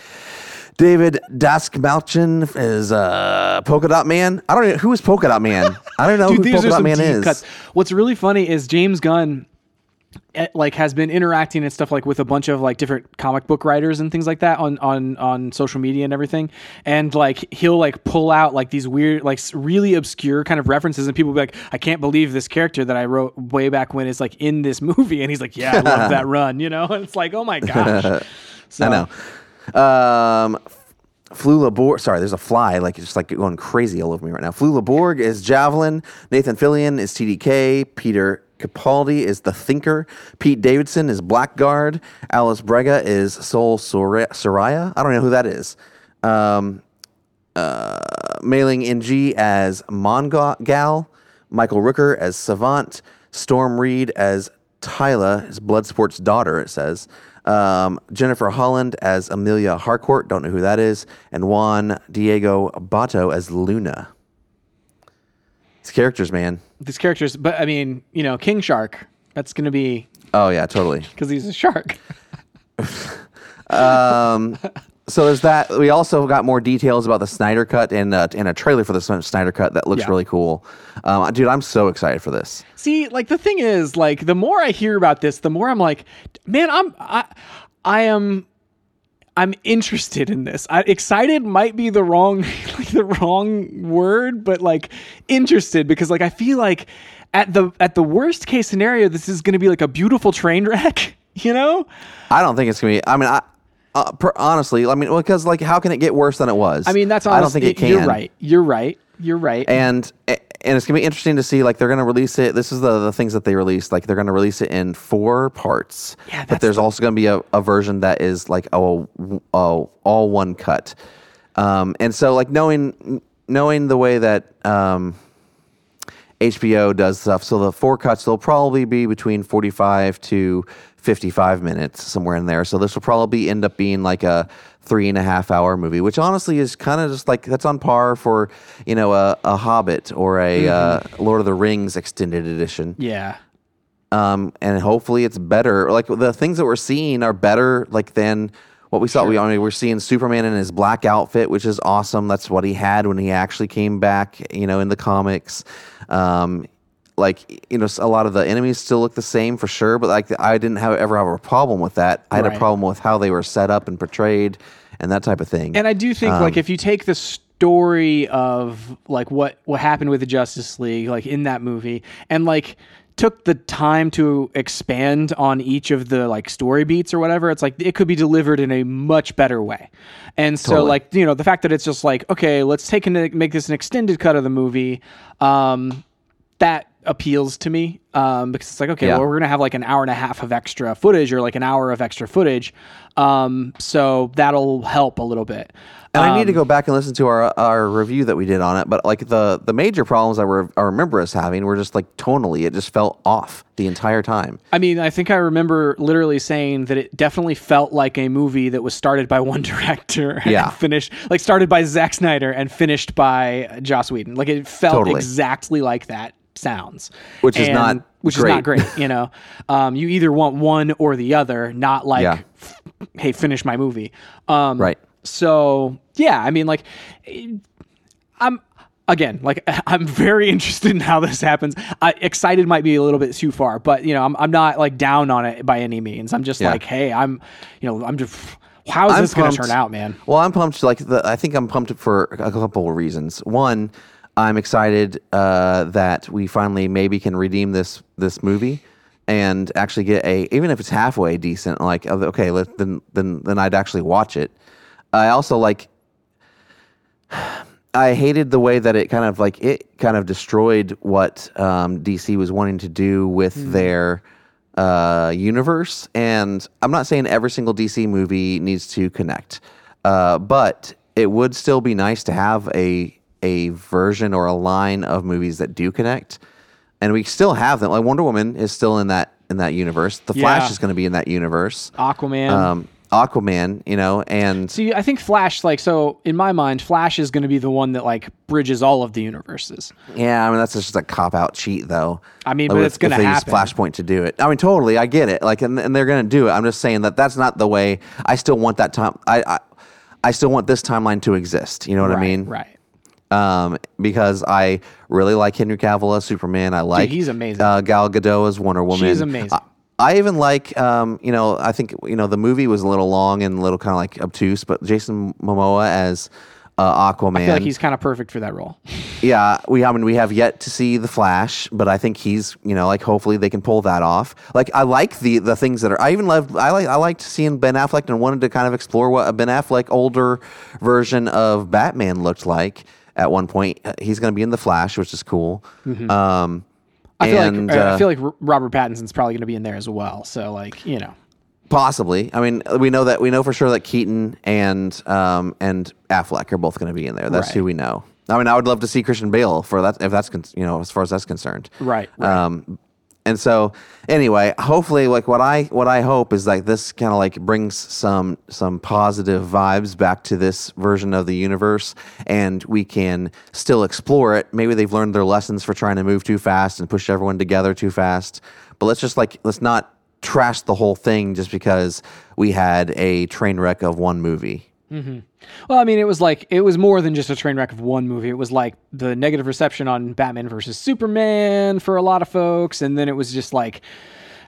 David Dastmalchian is uh, Polka Dot Man. I don't know who is Polka Dot Man. I don't know Dude, who Polka Dot Man is. cuts. What's really funny is James Gunn eh, like has been interacting and stuff like with a bunch of like different comic book writers and things like that on on on social media and everything and like he'll like pull out like these weird like really obscure kind of references and people be like I can't believe this character that I wrote way back when is like in this movie and he's like yeah I love that run you know and it's like oh my gosh so, I know. Um, Flula Borg. Sorry, there's a fly like just like going crazy all over me right now. Flula Borg is Javelin. Nathan Fillion is TDK. Peter Capaldi is the Thinker. Pete Davidson is Blackguard. Alice Braga is Soul Sor- Soraya. I don't know who that is. Um, uh, Mayling Ng as Mongal. Michael Rooker as Savant. Storm Reed as Tyla, his Bloodsport's daughter, it says. Um, Jennifer Holland as Amelia Harcourt, don't know who that is. And Juan Diego Botto as Luna. These characters, man. these characters but I mean you know King Shark that's gonna be Oh, yeah, totally. because he's a shark So there's that. We also got more details about the Snyder Cut and, uh, and a trailer for the Snyder Cut that looks Yeah. really cool. Um, dude, I'm so excited for this. See, like the thing is, like the more I hear about this, the more I'm like, man, I'm I I am I'm interested in this. I, excited might be the wrong like the wrong word, but like interested because like I feel like at the at the worst case scenario, this is going to be like a beautiful train wreck. You know? I don't think it's gonna be. I mean, I uh, per, honestly, I mean, because like, how can it get worse than it was? I mean, that's I don't think it can. You're right. You're right. You're right. And and it's gonna be interesting to see. Like, they're gonna release it. This is the the things that they released. Like, they're gonna release it in four parts. Yeah, but there's the- also gonna be a, a version that is like oh oh all one cut. Um, and so like knowing knowing the way that um. HBO does stuff. So the four cuts, they'll probably be between 45 to 55 minutes, somewhere in there. So this will probably end up being like a three and a half hour movie, which honestly is kind of just like that's on par for, you know, a, a Hobbit or a uh, Lord of the Rings extended edition. yeah. Um, and hopefully it's better. Like the things that we're seeing are better, like than what we saw. We I mean, we're seeing Superman in his black outfit, which is awesome. That's what he had when he actually came back, you know, in the comics. Um, like you know, a lot of the enemies still look the same for sure, but like I didn't have, ever have a problem with that. I had Right. a problem with how they were set up and portrayed, and that type of thing. And I do think like if you take the story of like what what happened with the Justice League like in that movie and like took the time to expand on each of the like story beats or whatever it's like it could be delivered in a much better way. And so Totally. like you know the fact that it's just like okay, let's take and make this an extended cut of the movie um that appeals to me um, because it's like okay Yeah. well we're gonna have like an hour and a half of extra footage or like an hour of extra footage um, so that'll help a little bit And I need Um, to go back and listen to our our review that we did on it. But like the the major problems I were I remember us having were just like tonally, it just felt off the entire time. I mean, I think I remember literally saying that it definitely felt like a movie that was started by one director and Yeah. finished like started by Zack Snyder and finished by Joss Whedon. Like it felt Totally. exactly like that sounds. Which is And- not which is not great, you know. Um, you either want one or the other, not like Yeah. hey, finish my movie. Um, Right. So yeah, I mean, like, I'm again, like, I'm very interested in how this happens. I, excited might be a little bit too far, but you know, I'm I'm not like down on it by any means. I'm just Yeah. like, hey, I'm, you know, I'm just. How is I'm this going to turn out, man? Well, I'm pumped. Like the, I think I'm pumped for a couple of reasons. One, I'm excited uh, that we finally maybe can redeem this this movie and actually get a even if it's halfway decent, like okay, let, then then then I'd actually watch it. I also like. I hated the way that it kind of like it kind of destroyed what um, DC was wanting to do with their uh, universe. And I'm not saying every single DC movie needs to connect, uh, but it would still be nice to have a a version or a line of movies that do connect. And we still have them. Like Wonder Woman is still in that in that universe. The Flash is going to be in that universe. Aquaman. Um, Aquaman, you know, and See, I think Flash, like, so in my mind, Flash is going to be the one that like bridges all of the universes. Yeah, I mean that's just a cop out cheat, though. I mean, Like, but if- it's gonna if they happen. Use Flashpoint to do it. I mean, totally, I get it. Like, and, and they're gonna do it. I'm just saying that that's not the way. I still want that time. I, I, I still want this timeline to exist. You know what I mean? Right. Um, because I really like Henry Cavill as Superman. I like he's amazing. Uh, Gal Gadot as Wonder Woman. She's amazing. I, I even like, um, you know, I think you know the movie was a little long and a little kind of like obtuse, but Jason Momoa as uh, Aquaman. I feel like he's kind of perfect for that role. Yeah, we I mean we have yet to see the Flash, but I think he's you know like hopefully they can pull that off. Like I like the the things that are I even love I like I liked seeing Ben Affleck and wanted to kind of explore what a Ben Affleck older version of Batman looked like. At one point, Uh, he's going to be in the Flash, which is cool. Um, I feel and like uh, I feel like Robert Pattinson's probably going to be in there as well. So like you know, possibly. I mean, we know that we know for sure that Keaton and um, and Affleck are both going to be in there. That's Right. who we know. I mean, I would love to see Christian Bale for that if that's con- you know as far as that's concerned. Right, right. Um, and so anyway, hopefully, like what I what I hope is like this kind of like brings some some positive vibes back to this version of the universe, and we can still explore it. Maybe they've learned their lessons for trying to move too fast and push everyone together too fast. But let's just like let's not trash the whole thing just because we had a train wreck of one movie. Mm-hmm. Well, I mean, it was like it was more than just a train wreck of one movie. It was like the negative reception on Batman versus Superman for a lot of folks, and then it was just like,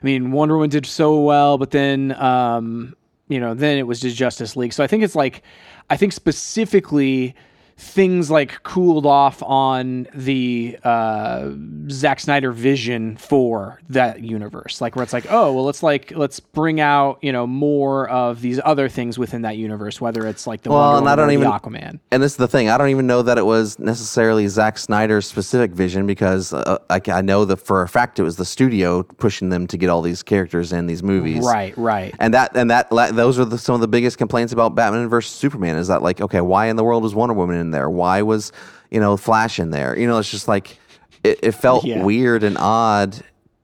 I mean, Wonder Woman did so well, but then, um, you know, then it was just Justice League. So I think it's like, I think specifically things like cooled off on the uh, Zack Snyder vision for that universe. Like where it's like, oh well, let's like let's bring out you know more of these other things within that universe, whether it's like the Well, Wonder and I Woman don't or even- the Aquaman. And this is the thing. I don't even know that it was necessarily Zack Snyder's specific vision because uh, I, I know that for a fact it was the studio pushing them to get all these characters in these movies. Right, right. And that and that those are the, some of the biggest complaints about Batman versus Superman is that like okay why in the world was Wonder Woman in there why was you know Flash in there you know it's just like it, it felt Yeah. weird and odd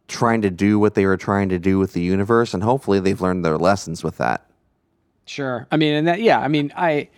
trying to do what they were trying to do with the universe and hopefully they've learned their lessons with that. Sure. I mean, and that, yeah, I mean, I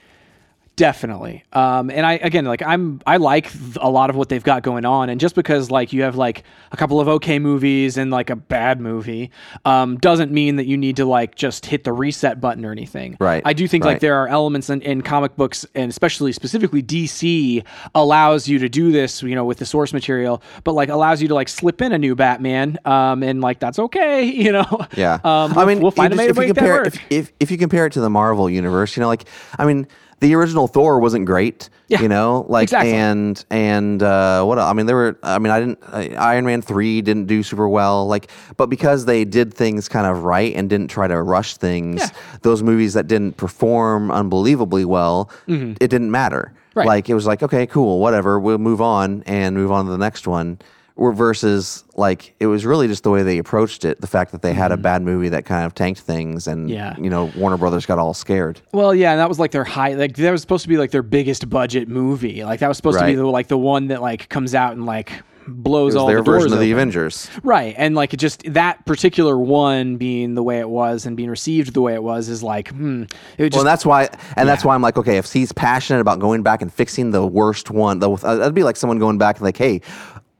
definitely. Um, and I, again, like I'm, I like a lot of what they've got going on. And just because like you have like a couple of okay movies and like a bad movie, um, doesn't mean that you need to like just hit the reset button or anything. Right, I do think like there are elements in, in comic books and especially specifically DC allows you to do this, you know, with the source material, but like allows you to like slip in a new Batman. Um, and like, that's okay, you know? Yeah, Um, I mean, we'll find a way to make that work. if, if if you compare it to the Marvel universe, you know, like I mean, the original Thor wasn't great. Yeah, you know, like exactly. and and uh, what? I mean, there were. I mean, I didn't. Uh, Iron Man three didn't do super well. Like, but because they did things kind of right and didn't try to rush things, Yeah. those movies that didn't perform unbelievably well, it didn't matter. Mm-hmm. Right. Like it was like okay, cool, whatever. We'll move on and move on to the next one. Or versus like it was really just the way they approached it. The fact that they had a bad movie that kind of tanked things, and Mm-hmm. Yeah. you know Warner Brothers got all scared. Well, yeah, and that was like their high. Like that was supposed to be like their biggest budget movie. Like that was supposed to be Right. the like the one that like comes out and like blows It was all their the doors version of the open. Avengers. Right, and like it just that particular one being the way it was and being received the way it was is like, hmm. It would Well, just and that's why, and that's why I'm like, okay, if he's passionate about going back and fixing the worst one, the, uh, that'd be like someone going back and like, hey,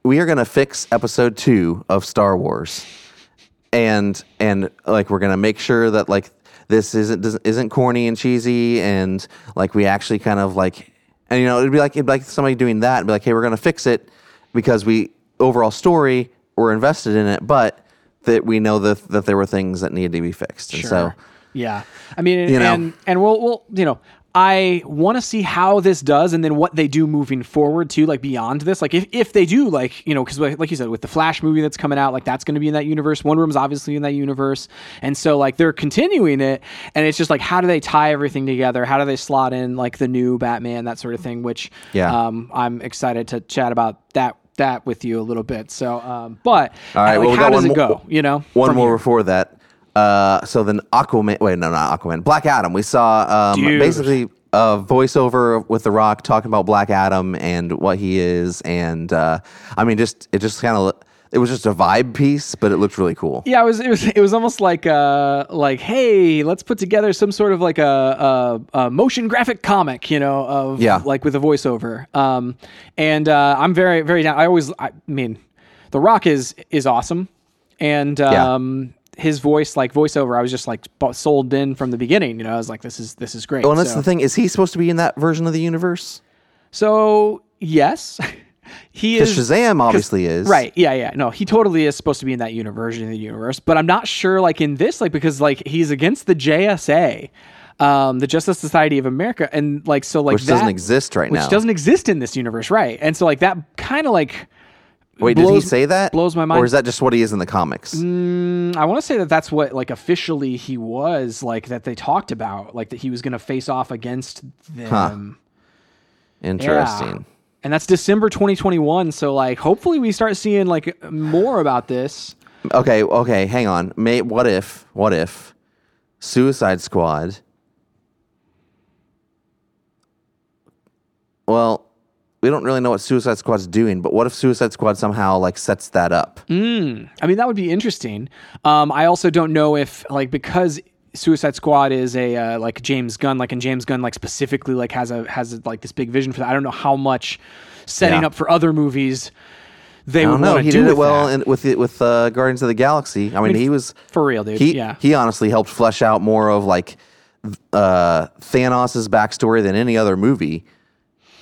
we are gonna fix Episode Two of Star Wars, and and like we're gonna make sure that like this isn't doesn't- isn't corny and cheesy, and like we actually kind of like, and you know, it'd be like it'd be like somebody doing that, and be like, hey, we're gonna fix it because we overall story we're invested in it, but that we know that that there were things that needed to be fixed, and so. yeah. I mean, You know. and and we'll we'll you know, I want to see how this does and then what they do moving forward too, like beyond this. Like if, if they do, like, you know, because like you said, with the Flash movie that's coming out, like that's going to be in that universe. Wonder Woman's obviously in that universe. And so, like, they're continuing it. And it's just like, how do they tie everything together? How do they slot in, like, the new Batman, that sort of thing, which Yeah. um, I'm excited to chat about that that with you a little bit. So, um, but All right, like, well, we how does one it go? You know, One more here? before that. Uh, so then Aquaman. Wait, no, not Aquaman. Black Adam. We saw um, Dude. basically a voiceover with The Rock talking about Black Adam and what he is, and uh, I mean, just it just kind of it was just a vibe piece, but it looked really cool. Yeah, it was it was it was almost like uh like hey, let's put together some sort of like a, a, a motion graphic comic, you know, of Yeah. like with a voiceover. Um, and uh, I'm very very down. I always I mean, The Rock is is awesome, and Yeah. His voice, like voiceover, I was just like sold in from the beginning. You know, I was like, "This is this is great." Well, and that's So- the thing. Is he supposed to be in that version of the universe? So yes, he Because is. Shazam obviously is Right. Yeah. Yeah. No, he totally is supposed to be in that universe in the universe, but I'm not sure like in this, like because like he's against the JSA, um, the Justice Society of America, and like so like which doesn't exist right which now. Which doesn't exist in this universe, right? And so like that kind of like Wait, did he say that? blows my mind. Or is that just what he is in the comics? Mm, I want to say that that's what like officially he was like that they talked about like that he was going to face off against them. Interesting. Yeah. And that's December 2021. So like, hopefully we start seeing like more about this. Okay, okay, hang on. May what if what if Suicide Squad Well, we don't really know what Suicide Squad's doing, but what if Suicide Squad somehow like sets that up? I mean, that would be interesting. Um, I also don't know if like because Suicide Squad is a uh, like James Gunn, like and James Gunn like specifically like has a has like this big vision for that. I don't know how much setting Yeah. up for other movies they I would don't know. He do did it well that. in, with it with uh, Guardians of the Galaxy. I mean, he was for real, dude. he yeah. he honestly helped flesh out more of like uh, Thanos' backstory than any other movie.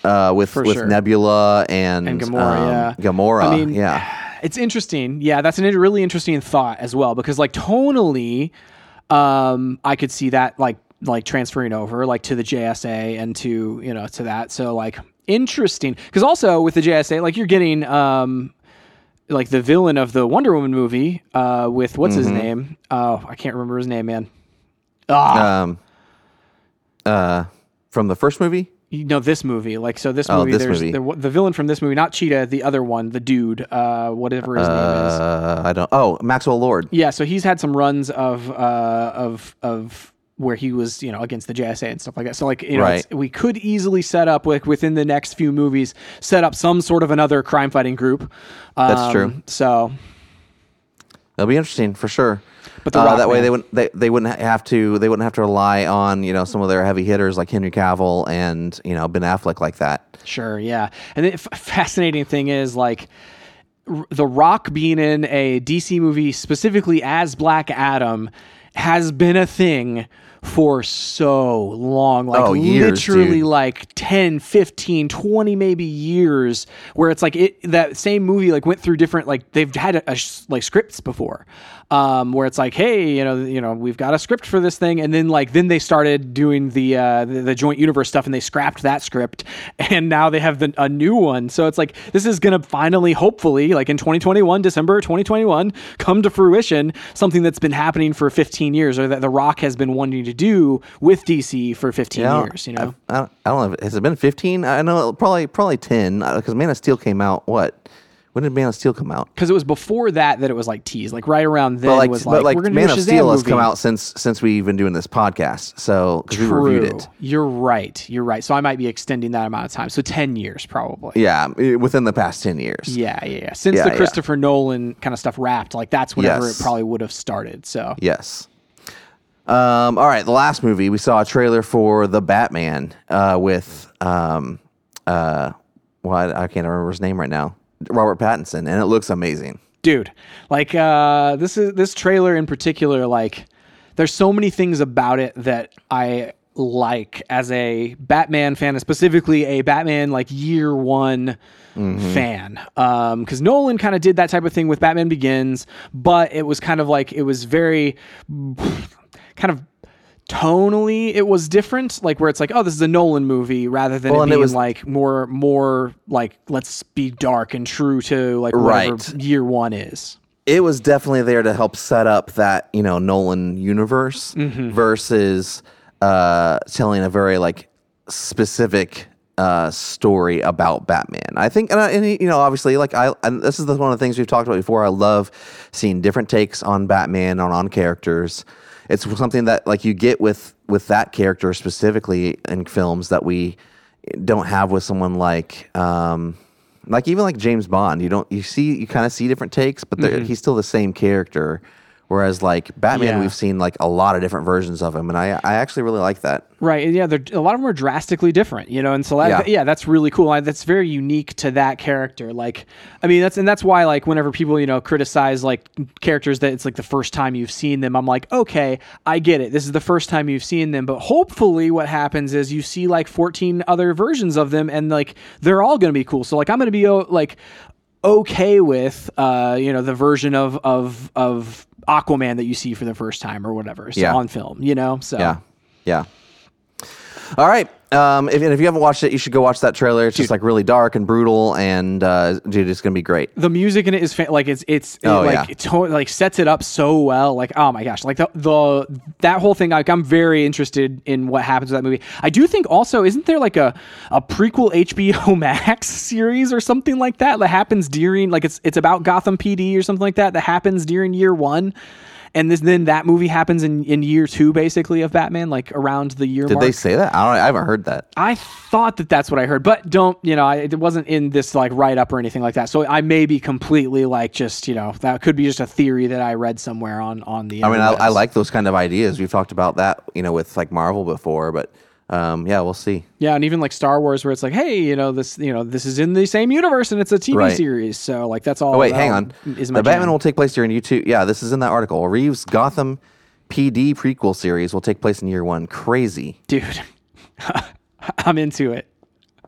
Uh, with with sure. Nebula and, and Gamora, um, yeah. Gamora, I mean, yeah. It's interesting. Yeah, that's a really interesting thought as well because like tonally, um, I could see that like like transferring over like to the JSA and to you know to that. So like interesting because also with the JSA, like you're getting um like the villain of the Wonder Woman movie uh with what's his Mm-hmm. name? Oh, I can't remember his name, man. Ah, Um, uh, from the first movie. You know this movie. Like so, this Oh, movie. this there's movie. The, the villain from this movie, not Cheetah, the other one, the dude, uh, whatever his name is. Uh, I don't. Oh, Maxwell Lord. Yeah, so he's had some runs of uh, of of where he was, you know, against the JSA and stuff like that. So like, you know, Right. it's- we could easily set up like within the next few movies, set up some sort of another crime fighting group. That's Um, true. So, That'll be interesting for sure. But The uh, that way man. they wouldn't they, they wouldn't have to they wouldn't have to rely on you know some of their heavy hitters like Henry Cavill and you know Ben Affleck like that. sure, yeah. And the f- fascinating thing is like R- The Rock being in a DC movie specifically as Black Adam has been a thing for so long like Oh, years, literally dude. like 10 15 20 maybe years where it's like it that same movie like went through different like they've had a, a like scripts before um where it's like hey you know you know we've got a script for this thing and then like then they started doing the uh the, the joint universe stuff and they scrapped that script and now they have the, a new one so it's like this is gonna finally hopefully like in 2021 december 2021 come to fruition something that's been happening for 15 years or that the rock has been wanting to do with dc for 15 I don't- years you know I, I don't, know. Has it been fifteen? I know probably probably ten because Man of Steel came out. What? When did Man of Steel come out? because it was before that that it was like teased like right around then But like, was like, like Man of Steel has movie. come out since since we've been doing this podcast. So we reviewed True. it. You're right. You're right. So I might be extending that amount of time. So 10 years probably. Yeah, within the past ten years. Yeah, yeah, yeah. Since Yeah, the yeah. Christopher Nolan kind of stuff wrapped, like that's whenever Yes. it probably would have started. So Yes. Um, all right, the last movie we saw a trailer for the Batman uh, with um, uh, well, I, I can't remember his name right now, Robert Pattinson, and it looks amazing. dude like uh this is this trailer in particular like there's so many things about it that i like as a batman fan and specifically a batman like year one fan um because nolan kind of did that type of thing with batman begins but it was kind of like it was very kind of tonally it was different like where it's like oh this is a nolan movie rather than Well, it and it being was- like more more like let's be dark and true to like whatever Right. year one is it was definitely there to help set up that you know Nolan universe Mm-hmm. versus uh, telling a very like specific uh, story about Batman. I think, and, I, and you know, obviously, like I, and this is the, one of the things we've talked about before. I love seeing different takes on Batman on on characters. It's something that like you get with with that character specifically in films that we don't have with someone like. Um, like even like James Bond, you don't you see you kind of see different takes, but they're he's still the same character. Whereas like Batman. Yeah. we've seen like a lot of different versions of him, and I I actually really like that. Right. Yeah, they're, a lot of them are drastically different, you know, and so that, Yeah. yeah. that's really cool. I, that's very unique to that character. Like, I mean, that's and that's why like whenever people you know criticize like characters that it's like the first time you've seen them, I'm like, okay, I get it. This is the first time you've seen them, but hopefully, what happens is you see like 14 other versions of them, and like they're all going to be cool. So like I'm going to be oh, like okay with uh you know the version of of of Aquaman that you see for the first time or whatever so Yeah. on film, you know. So Yeah, yeah. All right. Um, if, and if you haven't watched it, you should go watch that trailer. It's just like really dark and brutal, and uh, dude, it's gonna be great. the music in it is fa- like it's it's it, Oh, like yeah. it to- like sets it up so well like oh my gosh like the, the that whole thing like I'm very interested in what happens with that movie I do think also isn't there like a a prequel HBO Max series or something like that that happens during like it's it's about Gotham PD or something like that that happens during year one and this then that movie happens in in year two basically of Batman like around the year Did mark they say that? I don't. I haven't heard that. I thought that that's what I heard, but don't you know? I, it wasn't in this like write up or anything like that. So I may be completely like just you know that could be just a theory that I read somewhere on on the. I mean, I, I like those kind of ideas. We've talked about that, you know, with like Marvel before, but um, yeah, we'll see. yeah, and even like Star Wars, where it's like, hey, you know this, you know this is in the same universe and it's a TV Right. series. So like that's all. Oh wait, hang on. Is my the Batman will take place during year two. Yeah, this is in that article. Reeves Gotham PD prequel series will take place in year one. Crazy. dude. I'm into it.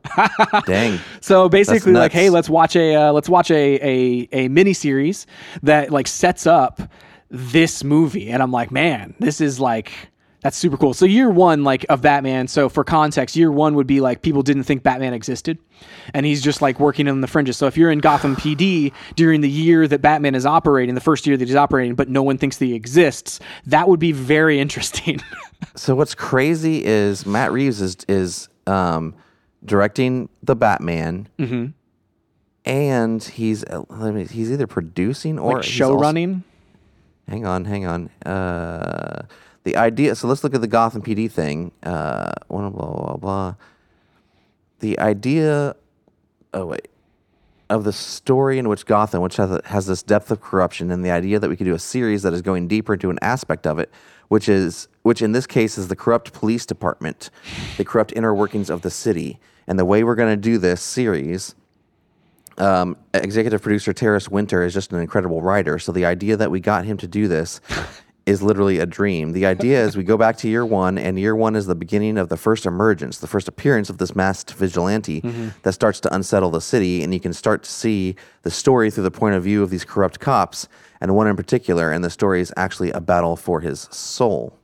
Dang. So basically, like, hey, let's watch a uh, let's watch a a a mini series that like sets up this movie, and I'm like, man, this is like that's super cool. So year one, like of Batman. So for context, year one would be like people didn't think Batman existed, and he's just like working on the fringes. So if you're in Gotham PD during the year that Batman is operating, the first year that he's operating, but no one thinks that he exists, that would be very interesting. So what's crazy is Matt Reeves is is um, directing the Batman, Mm-hmm. and he's uh, let me, he's either producing or like show running. Hang on, hang on. Uh, the idea. So let's look at the Gotham PD thing. Uh, blah blah blah. The idea. Oh wait. Of the story in which Gotham, which has, has this depth of corruption, and the idea that we could do a series that is going deeper into an aspect of it, which is, which in this case is the corrupt police department, the corrupt inner workings of the city, and the way we're going to do this series um, executive producer Terence Winter is just an incredible writer. So the idea that we got him to do this is literally a dream. The idea is we go back to year one, and year one is the beginning of the first emergence, the first appearance of this masked vigilante mm-hmm. that starts to unsettle the city, and you can start to see the story through the point of view of these corrupt cops, and one in particular, and the story is actually a battle for his soul.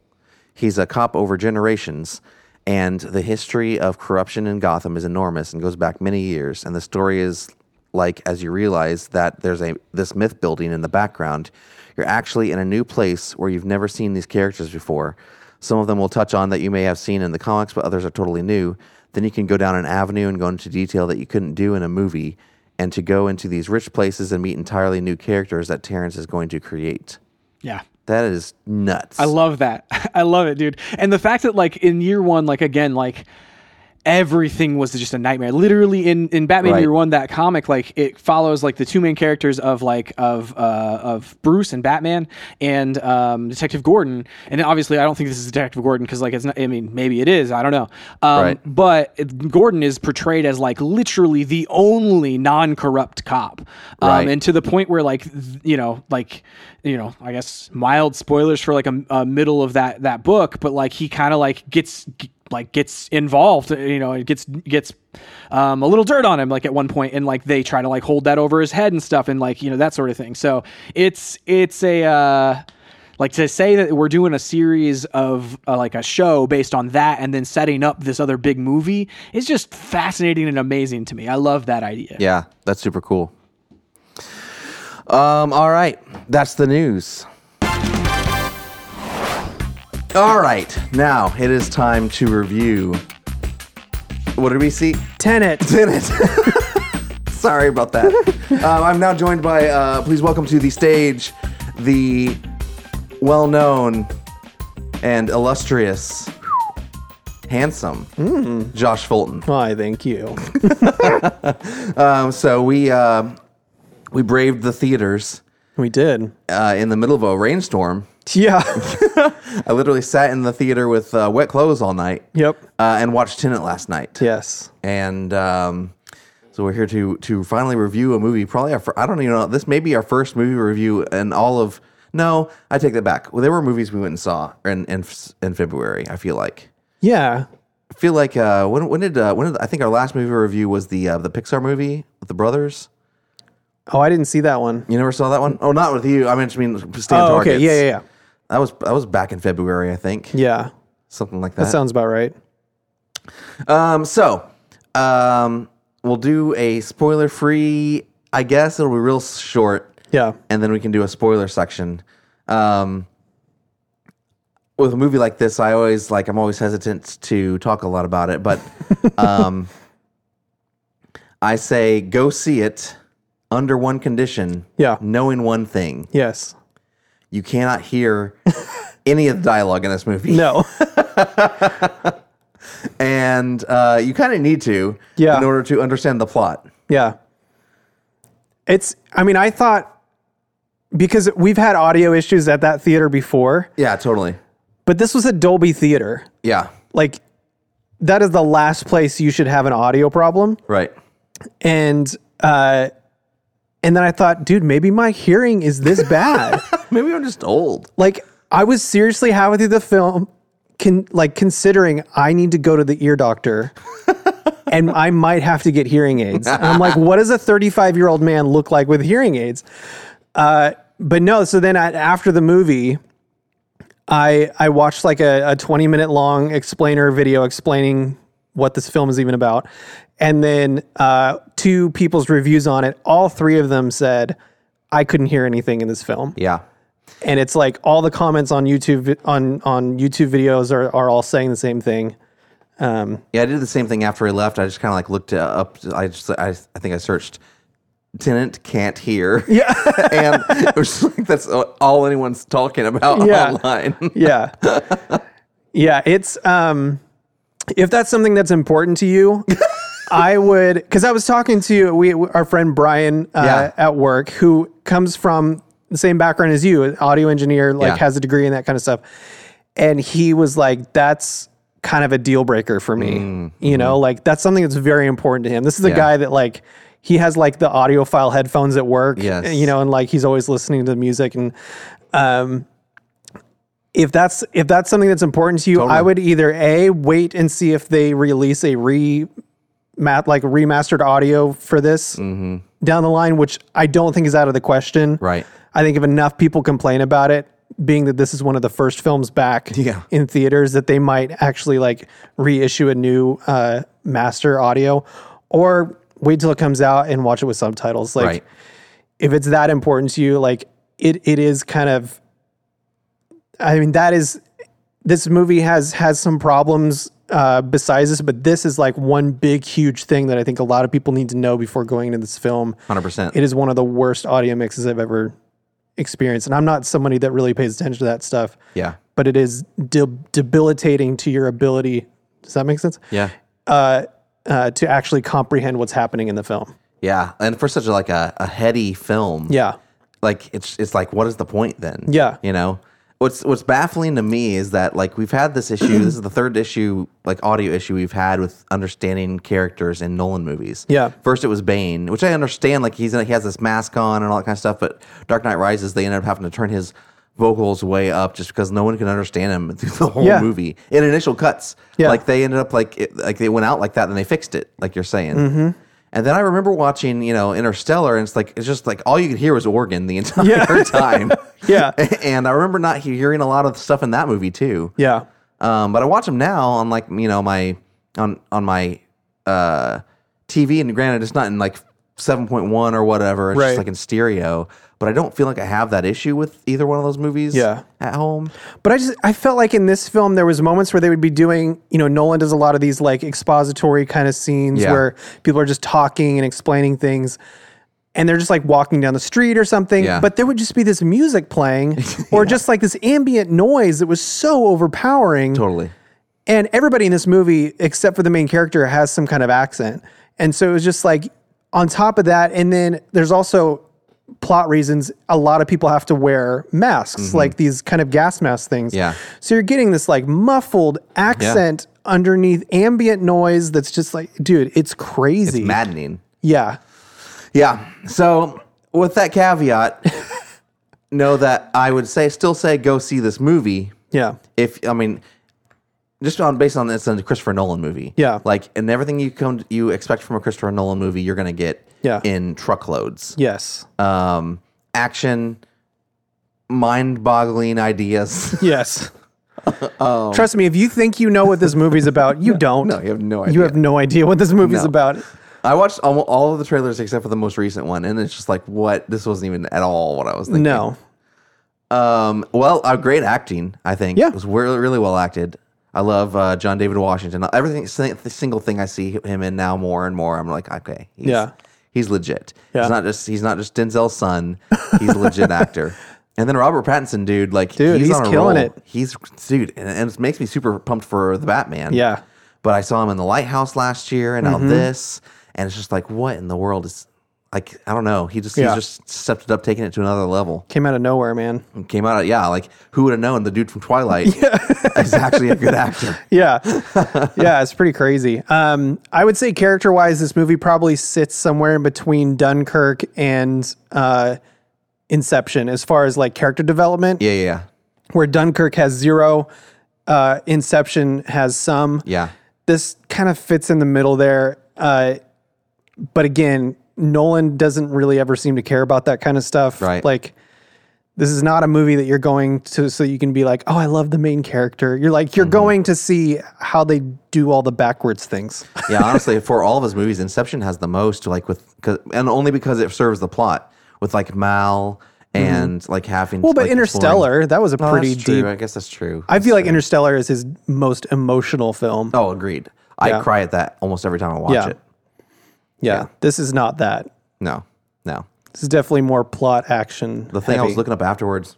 He's a cop over generations, and the history of corruption in Gotham is enormous and goes back many years. And the story is like as you realize that there's a this myth building in the background, you're actually in a new place where you've never seen these characters before. Some of them will touch on that you may have seen in the comics, but others are totally new. Then you can go down an avenue and go into detail that you couldn't do in a movie, and to go into these rich places and meet entirely new characters that Terence is going to create. Yeah. That is nuts. I love that. I love it, dude. And the fact that like in year one, like again, like everything was just a nightmare. Literally in in Batman Right. Year One, that comic, like it follows like the two main characters of like of uh of Bruce and Batman and um Detective Gordon. And obviously, I don't think this is Detective Gordon because like it's not. I mean, maybe it is. I don't know. Um, Right. But it- Gordon is portrayed as like literally the only non-corrupt cop, um, Right. and to the point where like th- you know like you know i guess mild spoilers for like a, a middle of that that book but like he kind of like gets g- like gets involved you know it gets gets um, a little dirt on him like at one point and like they try to like hold that over his head and stuff and like you know that sort of thing so it's it's a uh Like to say that we're doing a series of uh, like a show based on that and then setting up this other big movie is just fascinating and amazing to me. I love that idea. Yeah, that's super cool. Um, all right, that's the news. All right, now it is time to review. What did we see? Tenet. Tenet. Sorry about that. um, I'm now joined by, uh, please welcome to the stage, the well known and illustrious, handsome Josh Fulton. Why, thank you. Um, so we uh, we braved the theaters We did. uh, in the middle of a rainstorm. Yeah. I literally sat in the theater with uh, wet clothes all night yep. uh, and watched Tenet last night. Yes. And um, so we're here to to finally review a movie. Probably our fir- I don't even know. This may be our first movie review in all of. No, I take that back. Well, there were movies we went and saw in in, in February. I feel like. Yeah. I feel like uh, when when did uh, when did I think our last movie review was the uh, the Pixar movie with the brothers. Oh, I didn't see that one. You never saw that one? Oh, not with you. I mean, I mean, Stan Oh, Targets. okay. Yeah, yeah, yeah. That was that was back in February, I think. Yeah. Something like That that. sounds about right. um, so, um, we'll do a spoiler free. I guess it'll be real short, Yeah. and then we can do a spoiler section. Um, with a movie like this, I always like. I'm always hesitant to talk a lot about it, but um, I say go see it under one condition. Yeah. knowing one thing. Yes. You cannot hear any of the dialogue in this movie. No. And uh, you kind of need to Yeah. in order to understand the plot. yeah. It's, I mean, I thought because we've had audio issues at that theater before, Yeah, totally. but this was a Dolby theater. Yeah, Like, that is the last place you should have an audio problem. right. And, uh, and then I thought, dude, maybe my hearing is this bad. Maybe I'm just old. like I was seriously halfway through the film, con- like considering I need to go to the ear doctor, and I might have to get hearing aids. And I'm like, what does a 35 year old man look like with hearing aids? Uh, but no. So then after the movie, I I watched like a, a 20 minute long explainer video explaining what this film is even about, and then uh, two people's reviews on it. All three of them said. I couldn't hear anything in this film Yeah, and it's like all the comments on YouTube on on YouTube videos are are all saying the same thing. Um, yeah. I did the same thing after I left. I just kind of like looked uh, up. I just I, I think I searched Tenet can't hear. Yeah. and it was like that's all anyone's talking about Yeah. online. yeah, yeah. It's um, if that's something that's important to you, I would because I was talking to we our friend Brian uh, Yeah. at work who comes from the same background as you, audio engineer, like Yeah. has a degree in that kind of stuff, and he was like, "That's." kind of a deal breaker for me you know like that's something that's very important to him this is a Mm, Yeah. guy that like he has like the audiophile headphones at work Yes. you know and like he's always listening to the music and um if that's if that's something that's important to you, I would either a wait and see if they release a re mat like remastered audio for this down the line, which I don't think is out of the question. Mm-hmm. Right. I think if enough people complain about it, being that this is one of the first films back Yeah. in theaters, that they might actually like reissue a new uh, master audio, or wait till it comes out and watch it with subtitles. Like right. if it's that important to you, like it it is kind of I mean that is this movie has has some problems uh besides this, but this is like one big huge thing that I think a lot of people need to know before going into this film. Hundred percent. It is one of the worst audio mixes I've ever experienced. And I'm not somebody that really pays attention to that stuff, Yeah. but it is de- debilitating to your ability. Does that make sense? Yeah. Uh, uh, to actually comprehend what's happening in the film. Yeah. And for such a, like a, a heady film. Yeah. like it's it's like what is the point then? Yeah. You know? What's what's baffling to me is that like we've had this issue, this is the third issue, like audio issue we've had with understanding characters in Nolan movies. Yeah. First it was Bane, which I understand, like he's he has this mask on and all that kind of stuff, but Dark Knight Rises, they ended up having to turn his vocals way up just because no one can understand him through the whole Yeah. movie. In initial cuts. Yeah. Like they ended up like it, like they went out like that, and they fixed it, like you're saying. Mm-hmm. And then I remember watching, you know, Interstellar, and it's like it's just like all you could hear was organ the entire Yeah. time. Yeah. and I remember not hearing a lot of stuff in that movie too. Yeah. Um, but I watch them now on like you know my on on my uh, TV, and granted it's not in like seven point one or whatever. It's Right. just like in stereo. But I don't feel like I have that issue with either one of those movies. Yeah. at home. But I just I felt like in this film there was moments where they would be doing, you know, Nolan does a lot of these like expository kind of scenes Yeah. where people are just talking and explaining things and they're just like walking down the street or something, Yeah. but there would just be this music playing or just like this ambient noise that was so overpowering. Totally. And everybody in this movie, except for the main character, has some kind of accent. And so it was just like on top of that, and then there's also plot reasons a lot of people have to wear masks, like these kind of gas mask things. Mm-hmm. Yeah. So you're getting this like muffled accent underneath ambient noise that's just like, dude, it's crazy. It's maddening. yeah. Yeah. So with that caveat, know that I would say still say go see this movie. Yeah. If I mean, just on based on this, it's a Christopher Nolan movie. Yeah. Like and everything you come you expect from a Christopher Nolan movie, you're gonna get Yeah. in truckloads. Yes. Um, action, mind-boggling ideas. Yes. Trust me, if you think you know what this movie's about, you don't. no, you have no You idea. have no idea what this movie's No. about. I watched all, all of the trailers except for the most recent one, and it's just like, what? This wasn't even at all what I was thinking. No. Um, well, uh, great acting, I think. Yeah. It was really, really well acted. I love uh, John David Washington. Everything, the single thing I see him in now more and more, I'm like, okay, he's, Yeah. He's legit. Yeah. He's not just he's not just Denzel's son. He's a legit actor. And then Robert Pattinson, dude, like Dude, he's on a killing roll. it. He's dude, and, and it makes me super pumped for the Batman. Yeah. But I saw him in the Lighthouse last year, and Mm-hmm. now this, and it's just like, what in the world is like? I don't know. He just Yeah. he's just stepped it up, taking it to another level. Came out of nowhere, man. Came out, of, yeah, like who would have known the dude from Twilight is actually a good actor. Yeah. yeah, it's pretty crazy. Um, I would say character wise, this movie probably sits somewhere in between Dunkirk and uh, Inception as far as like character development, Yeah, yeah, where Dunkirk has zero, uh, Inception has some. yeah. This kind of fits in the middle there. Uh, but again, Nolan doesn't really ever seem to care about that kind of stuff. Right. Like, this is not a movie that you're going to so you can be like, oh, I love the main character. You're like, you're Mm-hmm. going to see how they do all the backwards things. yeah, honestly, for all of his movies, Inception has the most, like with, cause, and only because it serves the plot with like Mal and like having. Mm-hmm. well, but like, Interstellar, that was a Oh, pretty that's true. deep. I guess that's true. I feel like Interstellar is his most emotional film. oh, agreed. I Yeah. cry at that almost every time I watch Yeah. it. Yeah, yeah. this is not that. No, no. This is definitely more plot action. The thing I was looking up afterwards,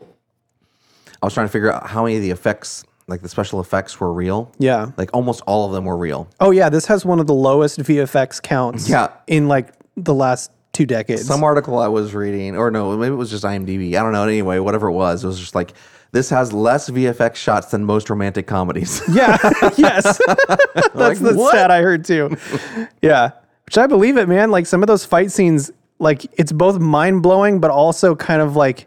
I was trying to figure out how many of the effects, like the special effects, were real. Yeah. Like almost all of them were real. Oh yeah, this has one of the lowest VFX counts. Yeah. in like the last two decades. Some article I was reading, or no, maybe it was just IMDb. I don't know. Anyway, whatever it was, it was just like this has less VFX shots than most romantic comedies. yeah, yes, that's the what? stat I heard too. Yeah, which I believe it, man. Like some of those fight scenes, like it's both mind blowing, but also kind of like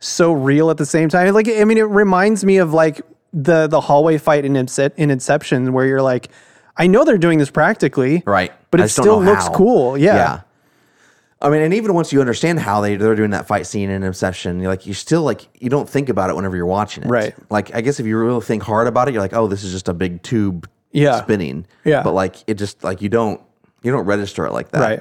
so real at the same time. Like I mean, it reminds me of like the the hallway fight in in Inception, where you're like, I know they're doing this practically, right. But it still looks how. cool. Yeah. Yeah. I mean, and even once you understand how they they're doing that fight scene in Inception, you're like you still like you don't think about it whenever you're watching it. Right. Like I guess if you really think hard about it, you're like, oh, this is just a big tube Yeah. spinning. Yeah. But like it just like you don't you don't register it like that. Right.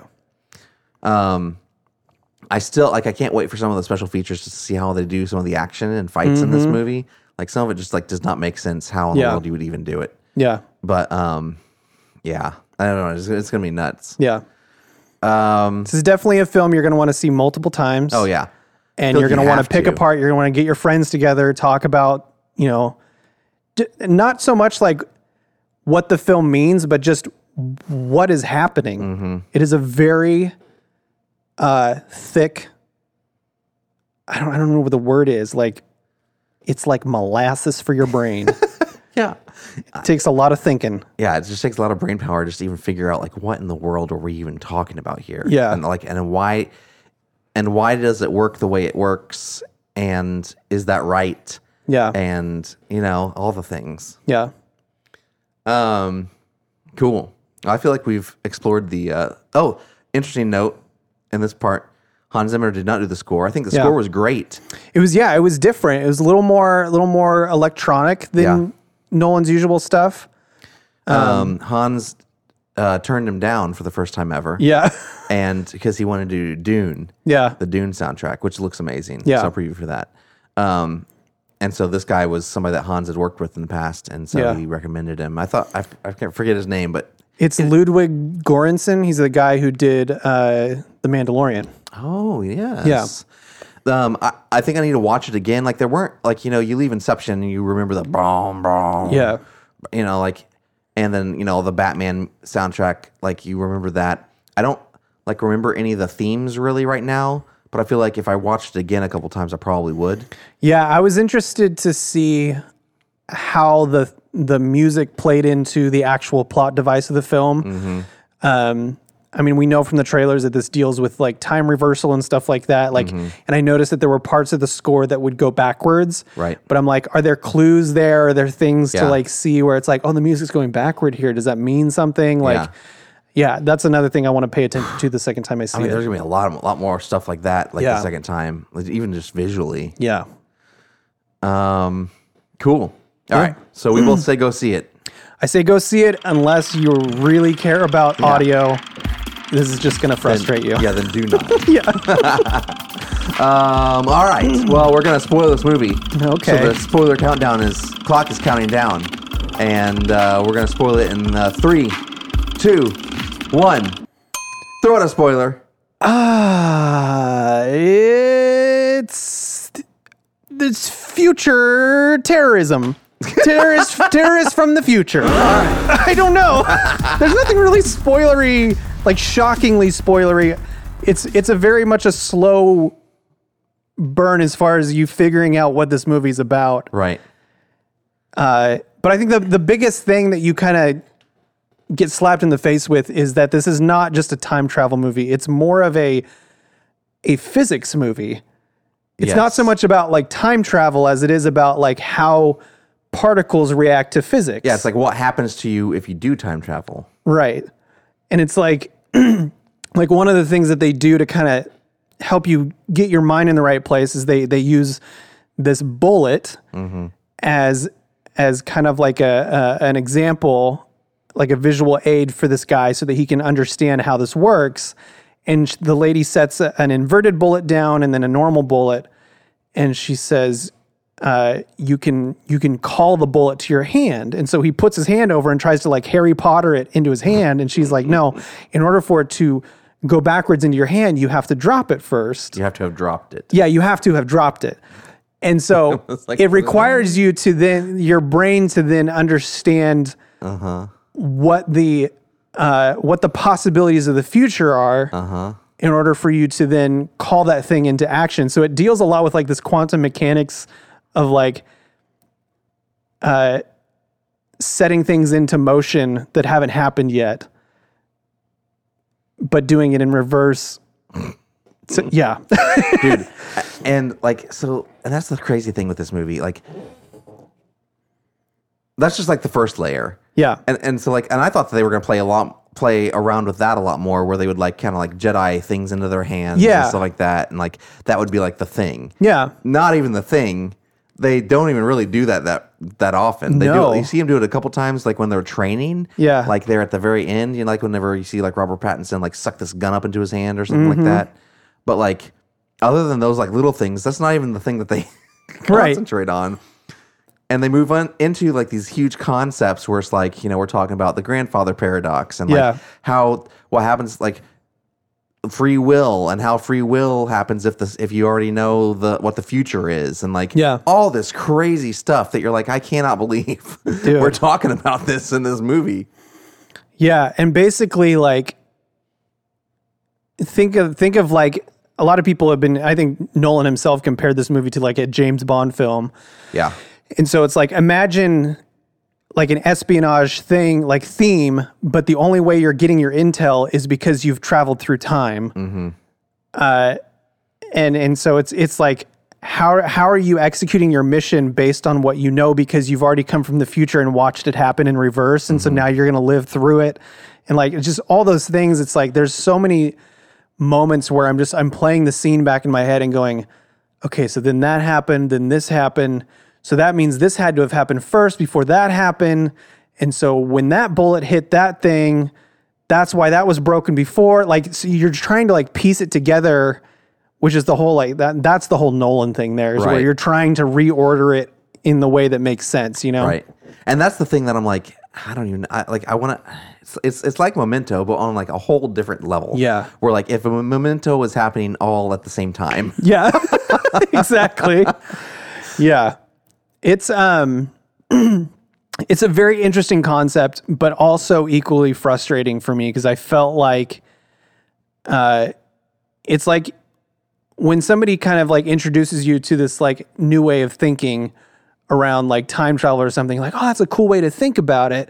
I still like I can't wait for some of the special features to see how they do some of the action and fights in this movie. Like some of it just like does not make sense how in Mm-hmm. Yeah. the world you would even do it. Yeah. But um yeah. I don't know. It's, it's gonna be nuts. Yeah. Um, this is definitely a film you're going to want to see multiple times. Oh yeah. and feel you're like going you to want have to pick to. apart. You're going to want to get your friends together, talk about, you know, d- not so much like what the film means, but just what is happening. Mm-hmm. It is a very uh, thick. I don't. I don't know what the word is. Like, it's like molasses for your brain. Yeah. it takes a lot of thinking. yeah, it just takes a lot of brain power just to even figure out like what in the world are we even talking about here? Yeah. and like and why and why does it work the way it works? And is that right? Yeah. And you know all the things. Yeah. Um, cool. I feel like we've explored the. Uh, oh, interesting note in this part. Hans Zimmer did not do the score. I think the Yeah. score was great. It was yeah, it was different. It was a little more a little more electronic than Yeah. Nolan's usual stuff. Um, Hans uh, turned him down for the first time ever. Yeah. and because he wanted to do Dune, yeah. the Dune soundtrack, which looks amazing. Yeah. so I'll preview for that. Um, and so this guy was somebody that Hans had worked with in the past, and so Yeah. he recommended him. I thought I, I can't forget his name, but It's Ludwig Göransson. He's the guy who did uh, The Mandalorian. oh yes, Um, I, I think I need to watch it again. Like there weren't like you know you leave Inception and you remember the boom boom Yeah. you know like and then you know the Batman soundtrack like you remember that. I don't like remember any of the themes really right now, but I feel like if I watched it again a couple times, I probably would. Yeah, I was interested to see how the the music played into the actual plot device of the film. Um, I mean, we know from the trailers that this deals with like time reversal and stuff like that. Like, and I noticed that there were parts of the score that would go backwards. Right. But I'm like, are there clues there? Are there things Yeah. to like see where it's like, oh, the music's going backward here? Does that mean something? Like, Yeah. yeah, that's another thing I want to pay attention to the second time I see I mean, it. there's gonna be a lot, of, a lot more stuff like that, like Yeah. the second time, like, even just visually. Yeah. Um, cool. All right, so we both say go see it. I say go see it unless you really care about audio. This is just going to frustrate you. Yeah, then do not. Yeah. um, all right. Well, we're gonna spoil this movie. Okay. So the spoiler countdown is clock is counting down, and uh, we're gonna spoil it in uh, three, two, one. Throw out a spoiler. Ah, it's it's future terrorism. Terrorist, terrorists from the future. I don't know. There's nothing really spoilery, like shockingly spoilery. It's it's a very much a slow burn as far as you figuring out what this movie's about. Right. Uh, but I think the the biggest thing that you kind of get slapped in the face with is that this is not just a time travel movie. It's more of a a physics movie. It's not so much about like time travel as it is about like how particles react to physics. Yeah, it's like what happens to you if you do time travel. Right. And it's like like one of the things that they do to kind of help you get your mind in the right place is they they use this bullet mm-hmm. as as kind of like a, a an example like a visual aid for this guy so that he can understand how this works and the lady sets a- an inverted bullet down and then a normal bullet and she says uh, you can you can call the bullet to your hand. And so he puts his hand over and tries to like harry potter it into his hand. And she's like no in order for it to go backwards into your hand you have to drop it first. You have to have dropped it. yeah you have to have dropped it. And so It's like- it requires you to then your brain to then understand what the uh, what the possibilities of the future are in order for you to then call that thing into action. So it deals a lot with like this quantum mechanics of like uh, setting things into motion that haven't happened yet, but doing it in reverse. So, yeah, dude. And like, so, and that's the crazy thing with this movie. Like, that's just like the first layer. yeah, And and so like, and I thought that they were gonna play a lot, play around with that a lot more, where they would like kind of like Jedi things into their hands, Yeah. and stuff like that, and like that would be like the thing. yeah. Not even the thing. They don't even really do that that that often. They No. do. You see them do it a couple times, like when they're training. Yeah. Like they're at the very end. You know, like whenever you see like Robert Pattinson like suck this gun up into his hand or something Mm-hmm. like that. But like, other than those like little things, that's not even the thing that they Right. concentrate on. And they move on into like these huge concepts where it's like, you know, we're talking about the grandfather paradox and like Yeah. how what happens like free will and how free will happens if this if you already know the what the future is and like Yeah. all this crazy stuff that you're like I cannot believe we're talking about this in this movie. Yeah, and basically like think of think of like a lot of people have been I think Nolan himself compared this movie to like a James Bond film. Yeah. And so it's like imagine like an espionage thing like theme, but the only way you're getting your intel is because you've traveled through time. Uh and and so it's it's like how how are you executing your mission based on what you know? Because you've already come from the future and watched it happen in reverse. And so now you're going to live through it. And like it's just all those things it's like there's so many moments where I'm just I'm playing the scene back in my head and going okay so then that happened then this happened so that means this had to have happened first before that happened and so when that bullet hit that thing that's why that was broken before like so you're trying to like piece it together which is the whole like that that's the whole Nolan thing there is where you're trying to reorder it in the way that makes sense, you know? Right. And that's the thing that I'm like, I don't even I, like. I want to. It's, it's it's like Memento, but on like a whole different level. Yeah. Where like if a Memento was happening all at the same time. Yeah. exactly. Yeah. It's um it's a very interesting concept, but also equally frustrating for me because I felt like uh it's like when somebody kind of like introduces you to this like new way of thinking around like time travel or something like, oh, that's a cool way to think about it.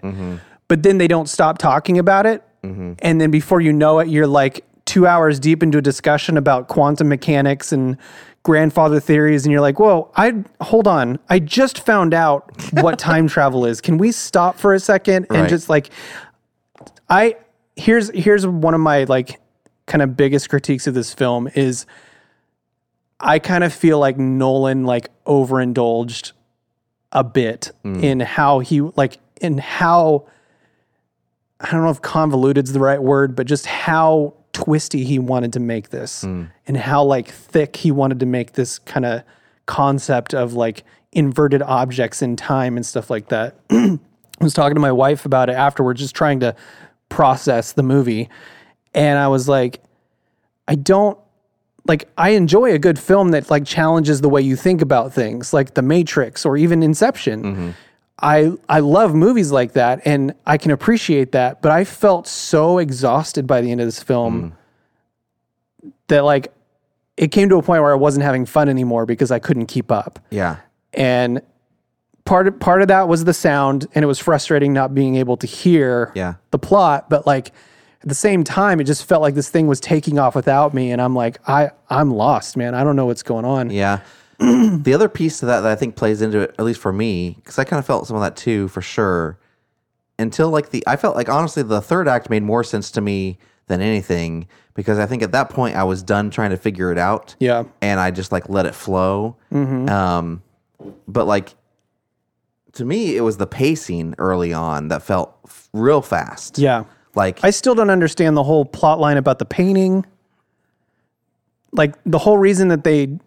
But then they don't stop talking about it. And then before you know it, you're like two hours deep into a discussion about quantum mechanics and grandfather theories. And you're like, whoa, I hold on. I just found out what time travel is. Can we stop for a second and Right. just like, I, here's, here's one of my like kind of biggest critiques of this film is I kind of feel like Nolan like overindulged a bit mm. in how he like in how I don't know if convoluted's the right word, but just how twisty he wanted to make this hmm. and how like thick he wanted to make this kind of concept of like inverted objects in time and stuff like that. I was talking to my wife about it afterwards, just trying to process the movie. And I was like, I don't like I enjoy a good film that like challenges the way you think about things, like The Matrix or even Inception. Mm-hmm. I I love movies like that and I can appreciate that, but I felt so exhausted by the end of this film mm. that like it came to a point where I wasn't having fun anymore because I couldn't keep up. Yeah. And part of, part of that was the sound and it was frustrating not being able to hear Yeah. the plot, but like at the same time it just felt like this thing was taking off without me and I'm like I I'm lost, man. I don't know what's going on. Yeah. the other piece to that that I think plays into it, at least for me, because I kind of felt some of that too, for sure. Until like the, I felt like honestly the third act made more sense to me than anything because I think at that point I was done trying to figure it out. Yeah. and I just like let it flow. Um, but like to me, it was the pacing early on that felt f- real fast. Yeah. like I still don't understand the whole plot line about the painting. Like the whole reason that they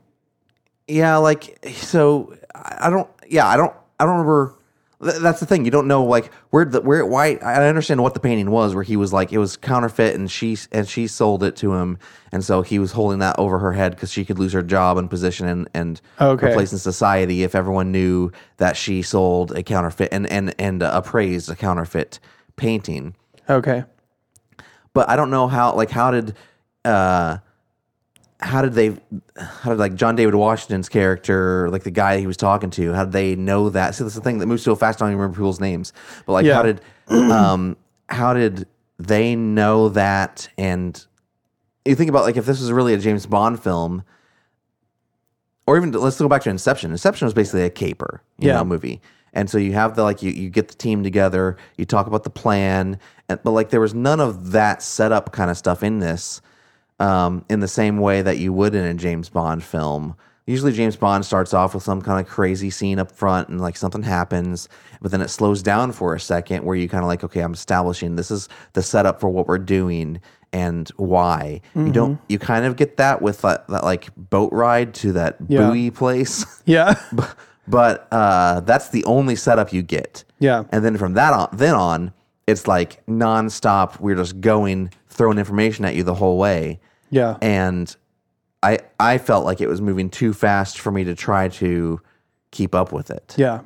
Yeah, like so I don't yeah, I don't I don't remember th- that's the thing. You don't know like where the where why I understand what the painting was where he was like it was counterfeit and she and she sold it to him and so he was holding that over her head cuz she could lose her job and position and and Okay. her place in society if everyone knew that she sold a counterfeit and and and uh, appraised a counterfeit painting. Okay. But I don't know how like how did uh how did they how did like John David Washington's character like the guy he was talking to how did they know that? See that's the thing that moves so fast I don't even remember people's names. But like Yeah. how did um how did they know that? And you think about like if this was really a James Bond film or even let's go back to Inception. Inception was basically a caper you Yeah. know movie. And so you have the like you, you get the team together you talk about the plan and, but like there was none of that setup kind of stuff in this um, in the same way that you would in a James Bond film. Usually, James Bond starts off with some kind of crazy scene up front and like something happens, but then it slows down for a second where you kind of like, okay, I'm establishing this is the setup for what we're doing and why. You don't, you kind of get that with that, that like boat ride to that Yeah. buoy place, Yeah. but uh, that's the only setup you get. Yeah. And then from that on, then on, it's like nonstop. We're just going, throwing information at you the whole way Yeah. and I I felt like it was moving too fast for me to try to keep up with it. Yeah.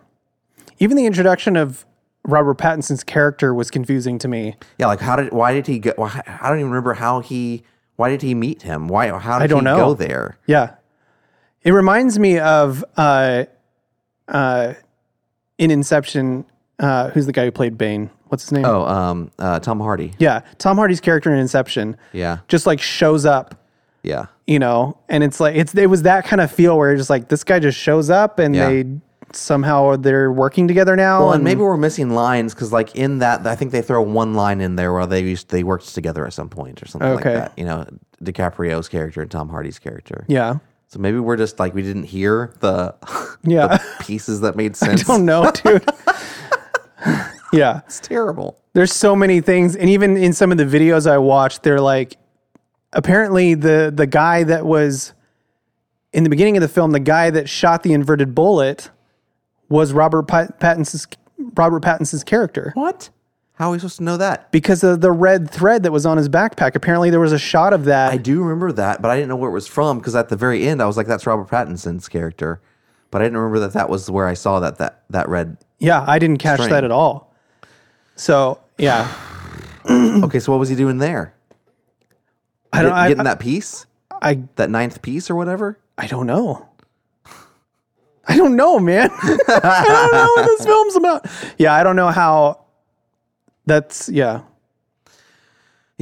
Even the introduction of Robert Pattinson's character was confusing to me. Yeah, like how did why did he go? Why, I don't even remember how he. Why did he meet him? Why? How did I don't he know. go there? Yeah. It reminds me of uh uh in Inception, uh who's the guy who played Bane? What's his name? Oh, um, uh, Tom Hardy. Yeah. Tom Hardy's character in Inception Yeah, just like shows up Yeah. you know, and it's like it's it was that kind of feel where you're just like this guy just shows up and Yeah. they somehow they're working together now. Well, and maybe we're missing lines because, like, in that, I think they throw one line in there where they used they worked together at some point or something Okay. like that. You know, DiCaprio's character and Tom Hardy's character. yeah, So maybe we're just like we didn't hear the, yeah. the pieces that made sense. I don't know, dude. yeah. It's terrible. there's so many things and even in some of the videos i watched they're like apparently the the guy that was in the beginning of the film the guy that shot the inverted bullet was robert Pat- pattinson's robert pattinson's character What? How are we supposed to know that? because of the red thread that was on his backpack apparently there was a shot of that I do remember that, but I didn't know where it was from because at the very end I was like, "That's Robert Pattinson's character," but I didn't remember that that was where I saw that that that red. Yeah i didn't catch that at all. So yeah. Okay, so what was he doing there? i don't Get- I, getting that piece, I, that ninth piece or whatever. I don't know. I don't know man. I don't know what this film's about. Yeah i don't know how that's yeah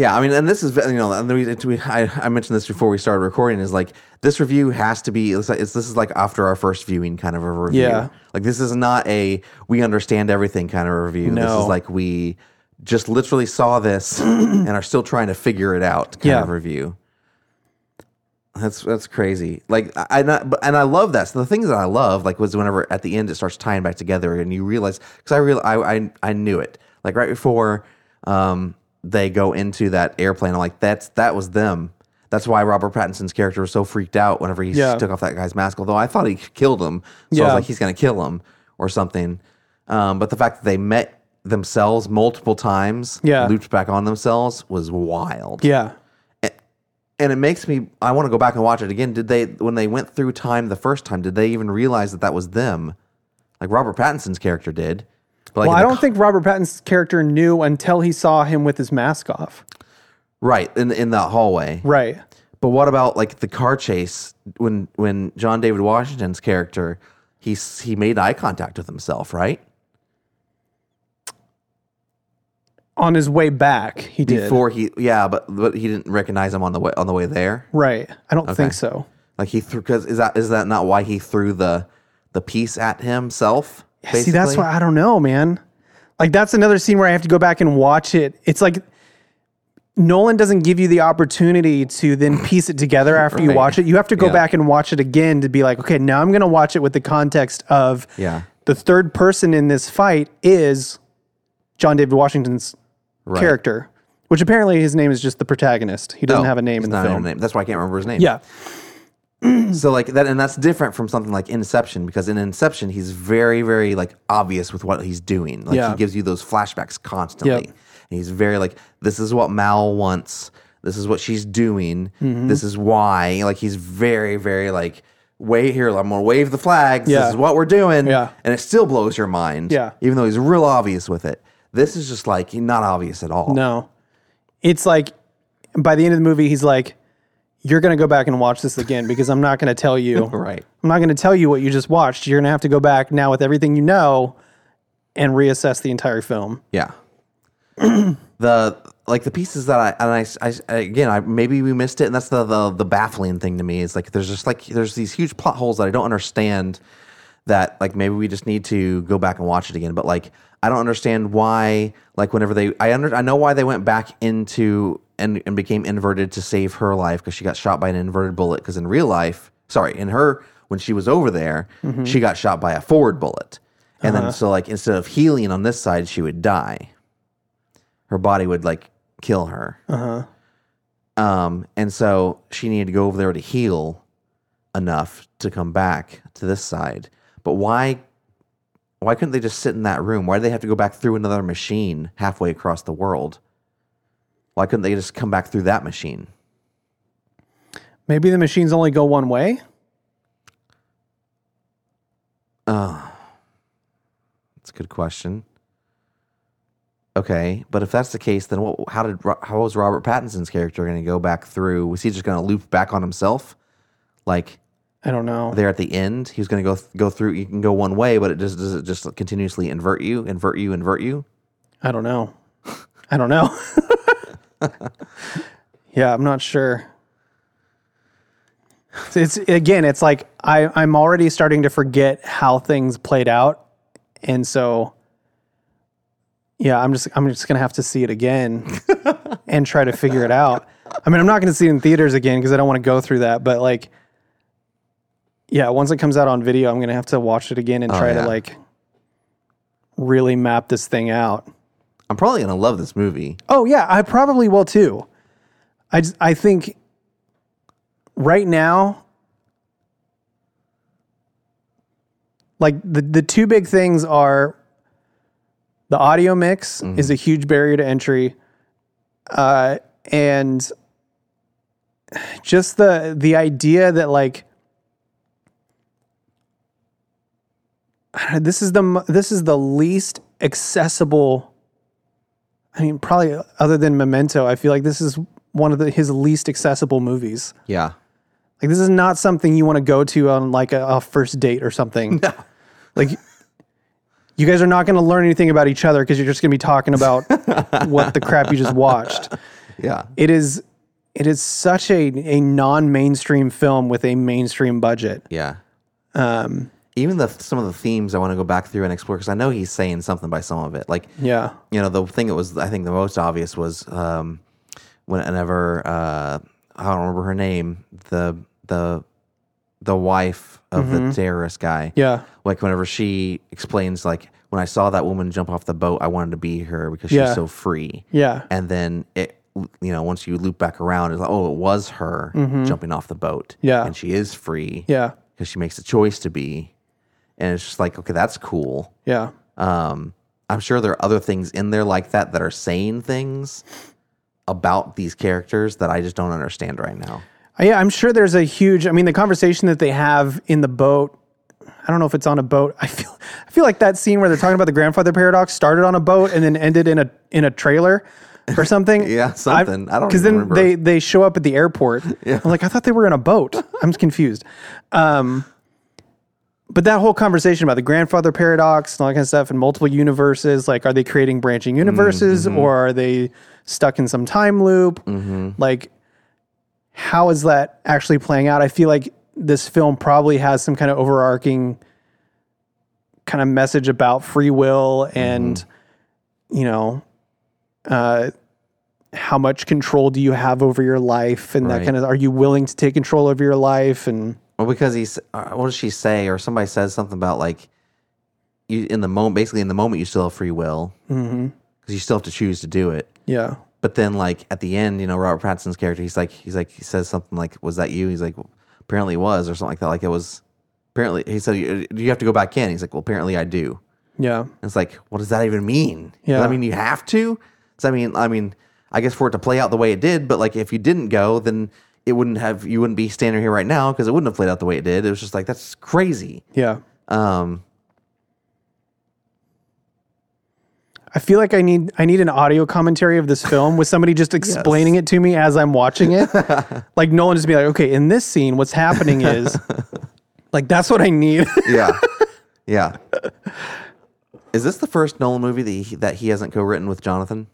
Yeah, I mean, and this is you know, and the reason we, I, I mentioned this before we started recording is like this review has to be it's, like, it's this is like after our first viewing kind of a review. Yeah. like this is not a we understand everything kind of review. No. This is like we just literally saw this and are still trying to figure it out kind Yeah. of review. That's that's crazy. Like I not, but- and I love that. So the things that I love like was whenever at the end it starts tying back together and you realize because I real I, I I knew it like right before um they go into that airplane. I'm like that's that was them. That's why Robert Pattinson's character was so freaked out whenever he Yeah. took off that guy's mask. Although I thought he killed him, so I Yeah. was like he's gonna kill him or something. Um, but the fact that they met themselves multiple times, Yeah. looped back on themselves was wild yeah and it makes me I want to go back and watch it again. Did they when they went through time the first time? Did they even realize that that was them? Like Robert Pattinson's character did. Like Well, I don't think Robert Pattinson's character knew until he saw him with his mask off. right in in that hallway. Right. But what about like the car chase when when John David Washington's character he he made eye contact with himself, right? On his way back, he did. Before he yeah, but but he didn't recognize him on the way on the way there. right. I don't think so. Like he threw because is that is that not why he threw the the piece at himself? See, that's why I don't know, man. Like that's another scene where I have to go back and watch it. It's like Nolan doesn't give you the opportunity to then piece it together after you watch it. You have to go Yeah. back and watch it again to be like, okay, now I'm going to watch it with the context of Yeah. the third person in this fight is John David Washington's Right. character, which apparently his name is just the protagonist. He doesn't No, have a name in the not film. a name. That's why I can't remember his name. Yeah. So like that, and that's different from something like Inception because in Inception he's very, very like obvious with what he's doing. Like Yeah. he gives you those flashbacks constantly. Yep. And he's very like, this is what Mal wants. This is what she's doing. Mm-hmm. This is why. Like he's very, very like, wait here. I'm gonna wave the flags. Yeah. This is what we're doing. Yeah. And it still blows your mind. Yeah. Even though he's real obvious with it. This is just like not obvious at all. No. It's like by the end of the movie, he's like, You're going to go back and watch this again because I'm not going to tell you. Right. I'm not going to tell you what you just watched. You're going to have to go back now with everything you know and reassess the entire film. Yeah. the like the pieces that I and I, I- again I maybe we missed it and that's the, the the baffling thing to me is like there's just like there's these huge plot holes that I don't understand that like maybe we just need to go back and watch it again but like I don't understand why like whenever they I under I know why they went back into and and became inverted to save her life because she got shot by an inverted bullet because in real life sorry in her when she was over there she got shot by a forward bullet and then so like instead of healing on this side she would die her body would like kill her. Uh-huh. Um, and so she needed to go over there to heal enough to come back to this side. But why why couldn't they just sit in that room? Why did they have to go back through another machine halfway across the world? Why couldn't they just come back through that machine? Maybe the machines only go one way. Uh, that's a good question. Okay, but if that's the case, then what, how did how was Robert Pattinson's character going to go back through? Was he just going to loop back on himself? Like I don't know. there at the end. he's going to go go through. You can go one way, but it just does it just continuously invert you, invert you, invert you. I don't know. I don't know. yeah, I'm not sure. it's again, it's like I, I'm already starting to forget how things played out. And so yeah, I'm just I'm just gonna have to see it again and try to figure it out. I mean, I'm not gonna see it in theaters again because I don't want to go through that, but like yeah, once it comes out on video, I'm gonna have to watch it again and oh, try yeah. to like really map this thing out. I'm probably gonna love this movie. Oh yeah, I probably will too. I just, I think right now like the the two big things are the audio mix is a huge barrier to entry uh and just the the idea that like this is the this is the least accessible I mean, probably other than Memento, I feel like this is one of the, his least accessible movies. Yeah. Like this is not something you want to go to on like a, a first date or something. Like you guys are not going to learn anything about each other because you're just going to be talking about what the crap you just watched. Yeah. It is it is such a a non-mainstream film with a mainstream budget. Yeah. Um, Even the some of the themes I want to go back through and explore because I know he's saying something by some of it. Like, Yeah. you know, the thing that was I think the most obvious was um, whenever uh, I don't remember her name, the the the wife of the terrorist guy. Yeah. Like whenever she explains, like when I saw that woman jump off the boat, I wanted to be her because Yeah. she's so free. Yeah. And then it, you know, once you loop back around, it's like, oh, it was her jumping off the boat. Yeah. And she is free Yeah. because she makes a choice to be. And it's just like, okay, that's cool. Yeah. Um, I'm sure there are other things in there like that that are saying things about these characters that I just don't understand right now. Uh, Yeah, I'm sure there's a huge. I mean, the conversation that they have in the boat. I don't know if it's on a boat. I feel. I feel like that scene where they're talking about the grandfather paradox started on a boat and then ended in a in a trailer or something. Yeah, something. I don't because then remember. they they show up at the airport. I'm like, I thought they were in a boat. I'm confused. Um, but that whole conversation about the grandfather paradox and all that kind of stuff and multiple universes, like, are they creating branching universes Mm-hmm. or are they stuck in some time loop? Like, how is that actually playing out? I feel like this film probably has some kind of overarching kind of message about free will and, Mm-hmm. you know, uh, how much control do you have over your life and that kind of are you willing to take control over your life and Well, because he's, uh, what does she say? Or somebody says something about like, you in the moment, basically in the moment, you still have free will because you still have to choose to do it. yeah But then, like at the end, you know, Robert Pattinson's character, he's like, he's like, he says something like, "Was that you?" He's like, well, "Apparently, it was," or something like that. Like it was. Apparently, he said, "You do you have to go back in?" He's like, "Well, apparently, I do." yeah And it's like, what does that even mean? Does Yeah. that mean you have to? Does that mean? I mean, I guess for it to play out the way it did, but like if you didn't go, then it wouldn't have. You wouldn't be standing here right now because it wouldn't have played out the way it did. It was just like that's crazy. yeah Um, I feel like I need I need an audio commentary of this film with somebody just explaining it to me as I'm watching it. like Nolan just be like, okay, in this scene, what's happening is like that's what I need. yeah, yeah. Is this the first Nolan movie that he, that he hasn't co-written with Jonathan?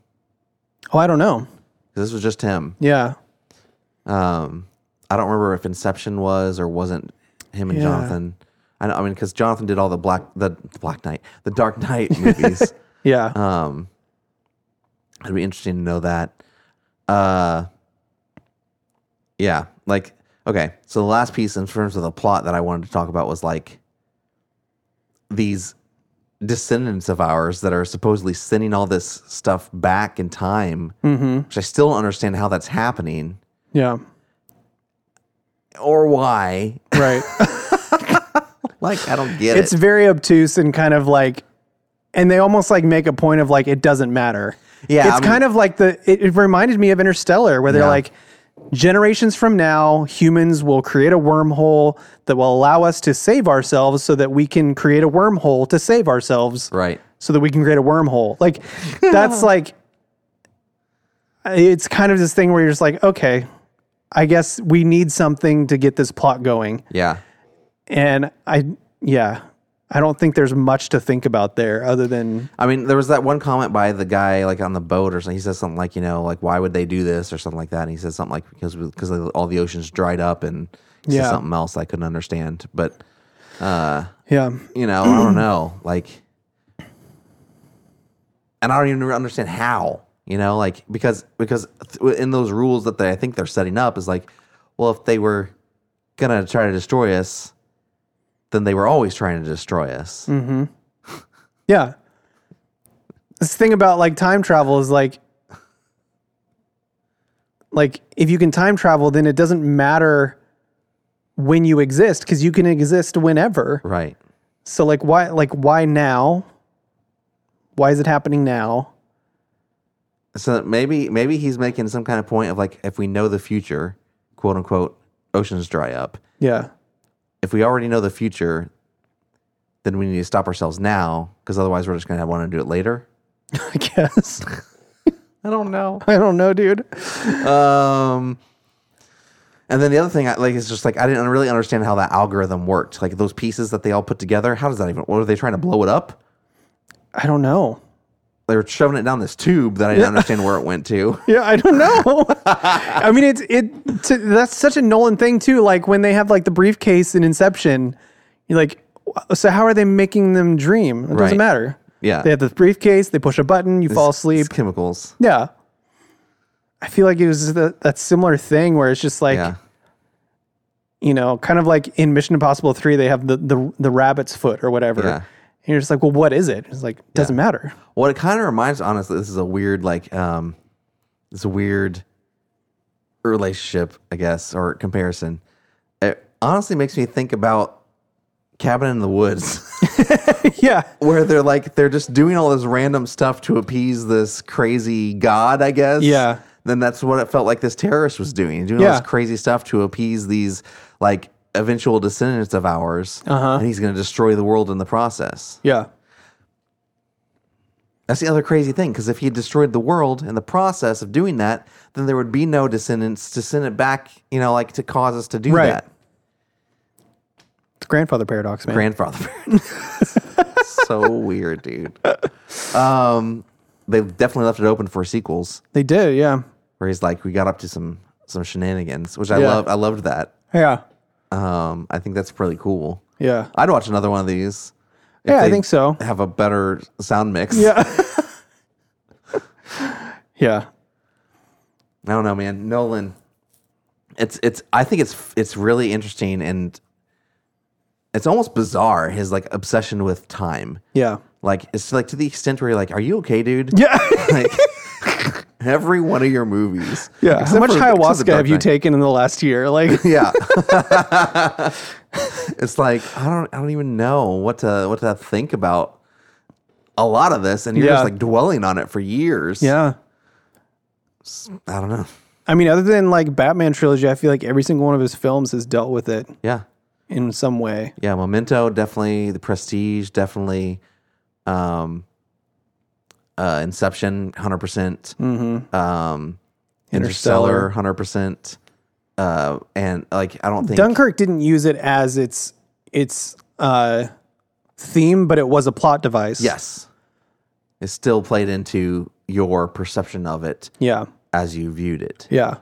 oh, I don't know. This was just him. Yeah. Um, I don't remember if Inception was or wasn't him and Yeah. Jonathan. I, know, I mean, because Jonathan did all the Black the, the Black Knight, the Dark Knight movies. Yeah. Um, it'd be interesting to know that. Uh, yeah, like okay. So the last piece in terms of the plot that I wanted to talk about was like these descendants of ours that are supposedly sending all this stuff back in time, which I still don't understand how that's happening yeah. or why. Right. Like I don't get it's it. It's very obtuse and kind of like and they almost like make a point of like it doesn't matter. Yeah, It's I mean- kind of like the it, it reminded me of Interstellar where they're Yeah. like generations from now humans will create a wormhole that will allow us to save ourselves so that we can create a wormhole to save ourselves Right. so that we can create a wormhole. Like that's like it's kind of this thing where you're just like okay, I guess we need something to get this plot going. Yeah. And I, yeah, I don't think there's much to think about there other than, I mean, there was that one comment by the guy like on the boat or something. He says something like, you know, like why would they do this or something like that. And he says something like because because all the oceans dried up and Yeah. something else I couldn't understand. But uh, Yeah. you know, I don't know, like, and I don't even understand how. You know, like because because th- in those rules that they I think they're setting up is like, well, if they were gonna try to destroy us, then they were always trying to destroy us. Hmm. Yeah. This thing about like time travel is like like if you can time travel then it doesn't matter when you exist cuz you can exist whenever. Right. So like why like why now? Why is it happening now? So maybe maybe he's making some kind of point of like if we know the future, quote unquote, oceans dry up. Yeah. If we already know the future, then we need to stop ourselves now because otherwise we're just gonna want to do it later. I guess. I don't know. I don't know, dude. Um, and then the other thing, I, like, is just like I didn't really understand how that algorithm worked. Like those pieces that they all put together. How does that even? What are they trying to blow it up? I don't know. They were shoving it down this tube that I didn't understand where it went to. Yeah, I don't know. I mean, it's it. To, that's such a Nolan thing too. Like when they have like the briefcase in Inception, you're like, so how are they making them dream? It Right. doesn't matter. Yeah. They have the briefcase. They push a button. You fall asleep. It's chemicals. Yeah. I feel like it was the, that similar thing where it's just like yeah. you know, kind of like in Mission Impossible Three, they have the the the rabbit's foot or whatever. Yeah. And you're just like, well, what is it? It's like doesn't matter. What it kind of reminds, honestly, this is a weird, like, um, it's a weird relationship, I guess, or comparison. It honestly makes me think about Cabin in the Woods. yeah. where they're like they're just doing all this random stuff to appease this crazy god, I guess. Yeah. Then that's what it felt like this terrorist was doing, doing all Yeah. this crazy stuff to appease these like eventual descendants of ours, Uh-huh. and he's going to destroy the world in the process. Yeah. That's the other crazy thing, because if he had destroyed the world in the process of doing that, then there would be no descendants to send it back, you know, like to cause us to do Right. that. It's grandfather paradox, man. grandfather. so weird, dude. Um, they definitely left it open for sequels they did, yeah. where he's like, we got up to some some shenanigans, which I Yeah. loved. I loved that. Yeah. Um, I think that's pretty cool. Yeah. I'd watch another one of these. if Yeah, I they think so. Have a better sound mix. Yeah. yeah. I don't know, man. Nolan. It's it's. I think it's it's really interesting and it's almost bizarre his like obsession with time. Yeah. Like it's like to the extent where you're like, "Are you okay, dude?" Yeah. like every one of your movies. yeah. How much for- ayahuasca have you taken in the last year? Like, Yeah. it's like I don't I don't even know what to what to think about a lot of this and you're Yeah. just like dwelling on it for years. yeah. I don't know. I mean, other than like Batman trilogy, I feel like every single one of his films has dealt with it Yeah. in some way. Yeah, Memento definitely, The Prestige definitely, um, uh, Inception 100%, percent Mm-hmm. um, Interstellar 100%, uh, and like I don't think Dunkirk didn't use it as its its uh, theme, but it was a plot device. yes, it still played into your perception of it Yeah. as you viewed it. Yeah.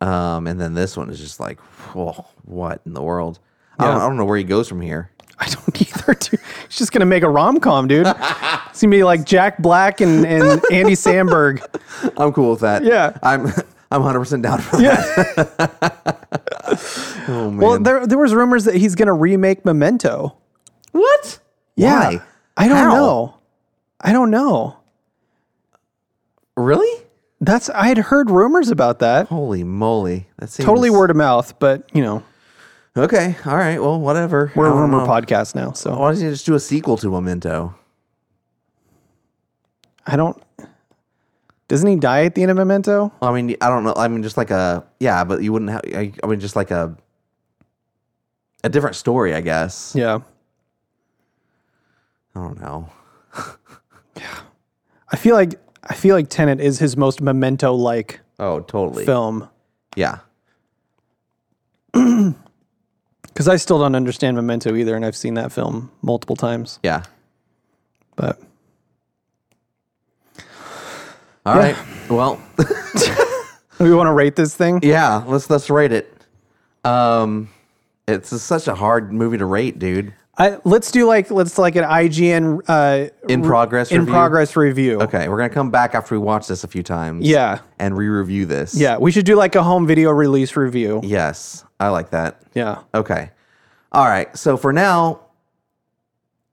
Um, and then this one is just like, whoa, what in the world? I, don't, I don't know where he goes from here. I don't either, dude. He's just gonna make a rom com, dude. It's gonna be like Jack Black and, and Andy Samberg. I'm cool with that. Yeah. I'm I'm 100 percent down for that. oh man. Well, there there was rumors that he's gonna remake Memento. what? Yeah. Why? I don't How? know. I don't know. Really? That's I had heard rumors about that. Holy moly! That seems Totally word of mouth, but you know, Okay, all right. Well, whatever. we're I a don't rumor know. podcast now, so Why don't you just do a sequel to Memento? I don't doesn't he die at the end of Memento? I mean, I don't know. I mean, just like a yeah, but you wouldn't have. I, I mean, just like a a different story, I guess. Yeah. I don't know. Yeah. I feel like I feel like Tenet is his most memento like Oh, totally. film. Yeah. Because I still don't understand Memento either, and I've seen that film multiple times. Yeah. But All right. Well, we want to rate this thing. yeah. Let's let's rate it. Um, it's just such a hard movie to rate, dude. I, let's do like let's like an IGN uh, In re- progress in review? progress review. Okay, we're gonna come back after we watch this a few times. Yeah. and re-review this. Yeah, we should do like a home video release review. Yes, I like that. Yeah. Okay. All right. So for now,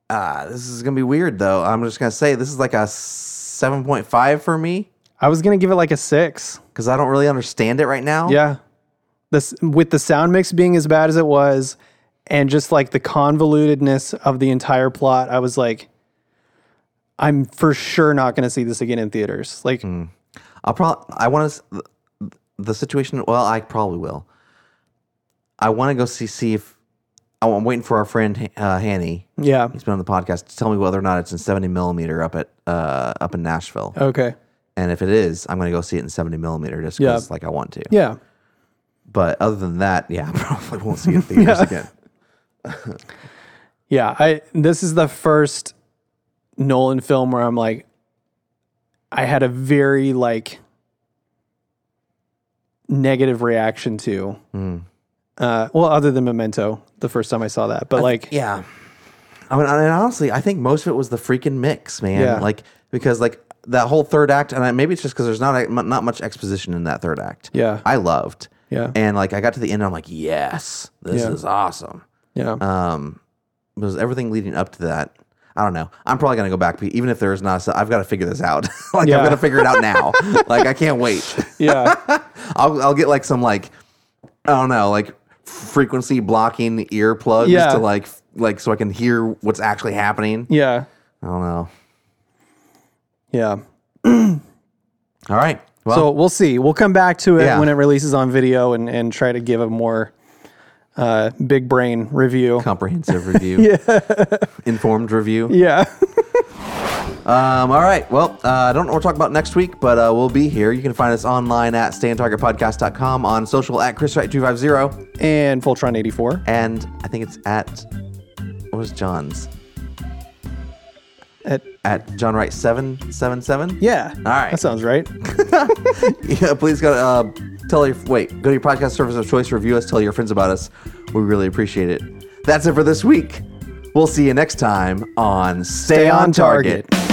uh, this is gonna be weird though. I'm just gonna say this is like a seven point five for me I was gonna give it like a six. because I don't really understand it right now. Yeah. This with the sound mix being as bad as it was, and just like the convolutedness of the entire plot, I was like, I'm for sure not gonna see this again in theaters. Like, I'll probably. I want to. The situation. Well, I probably will. I want to go see see if. oh, I'm waiting for our friend uh, Hanny. yeah. He's been on the podcast to tell me whether or not it's in 70 millimeter up at uh, up in Nashville. Okay. And if it is, I'm going to go see it in 70 millimeter just Yeah. like I want to. Yeah. But other than that, yeah, I probably won't see it in theaters again. Yeah. I this is the first Nolan film where I'm like, I had a very like negative reaction to. Uh, well, other than Memento, the first time I saw that, but like, Yeah. I mean, honestly, I think most of it was the freaking mix, man. Yeah. Like because like that whole third act, and I, maybe it's just because there's not not much exposition in that third act. Yeah. I loved. Yeah. And like I got to the end, I'm like, yes, this Yeah. is awesome. Yeah, Um, was everything leading up to that? I don't know. I'm probably gonna go back, even if there is not. I've got to figure this out. like Yeah. I'm gonna figure it out now. like I can't wait. yeah, I'll I'll get like some like I don't know like frequency blocking earplugs Yeah. to like like so I can hear what's actually happening. yeah, I don't know. yeah. All right. Well, so we'll see. We'll come back to it Yeah. when it releases on video and, and try to give a more uh, big brain review. comprehensive review. Informed review. Yeah. Um, all right. Well, uh, I don't know what we're talking about next week, but uh, we'll be here. You can find us online at stayontargetpodcast.com, on social at chriswright250, and Voltron 84. and I think it's at, what was John's? At, At John Wright 777? yeah. All right. That sounds right. yeah, please go to, uh, tell your, wait, go to your podcast service of choice, review us, tell your friends about us. We really appreciate it. That's it for this week. We'll see you next time on Stay, on, on Target. Target.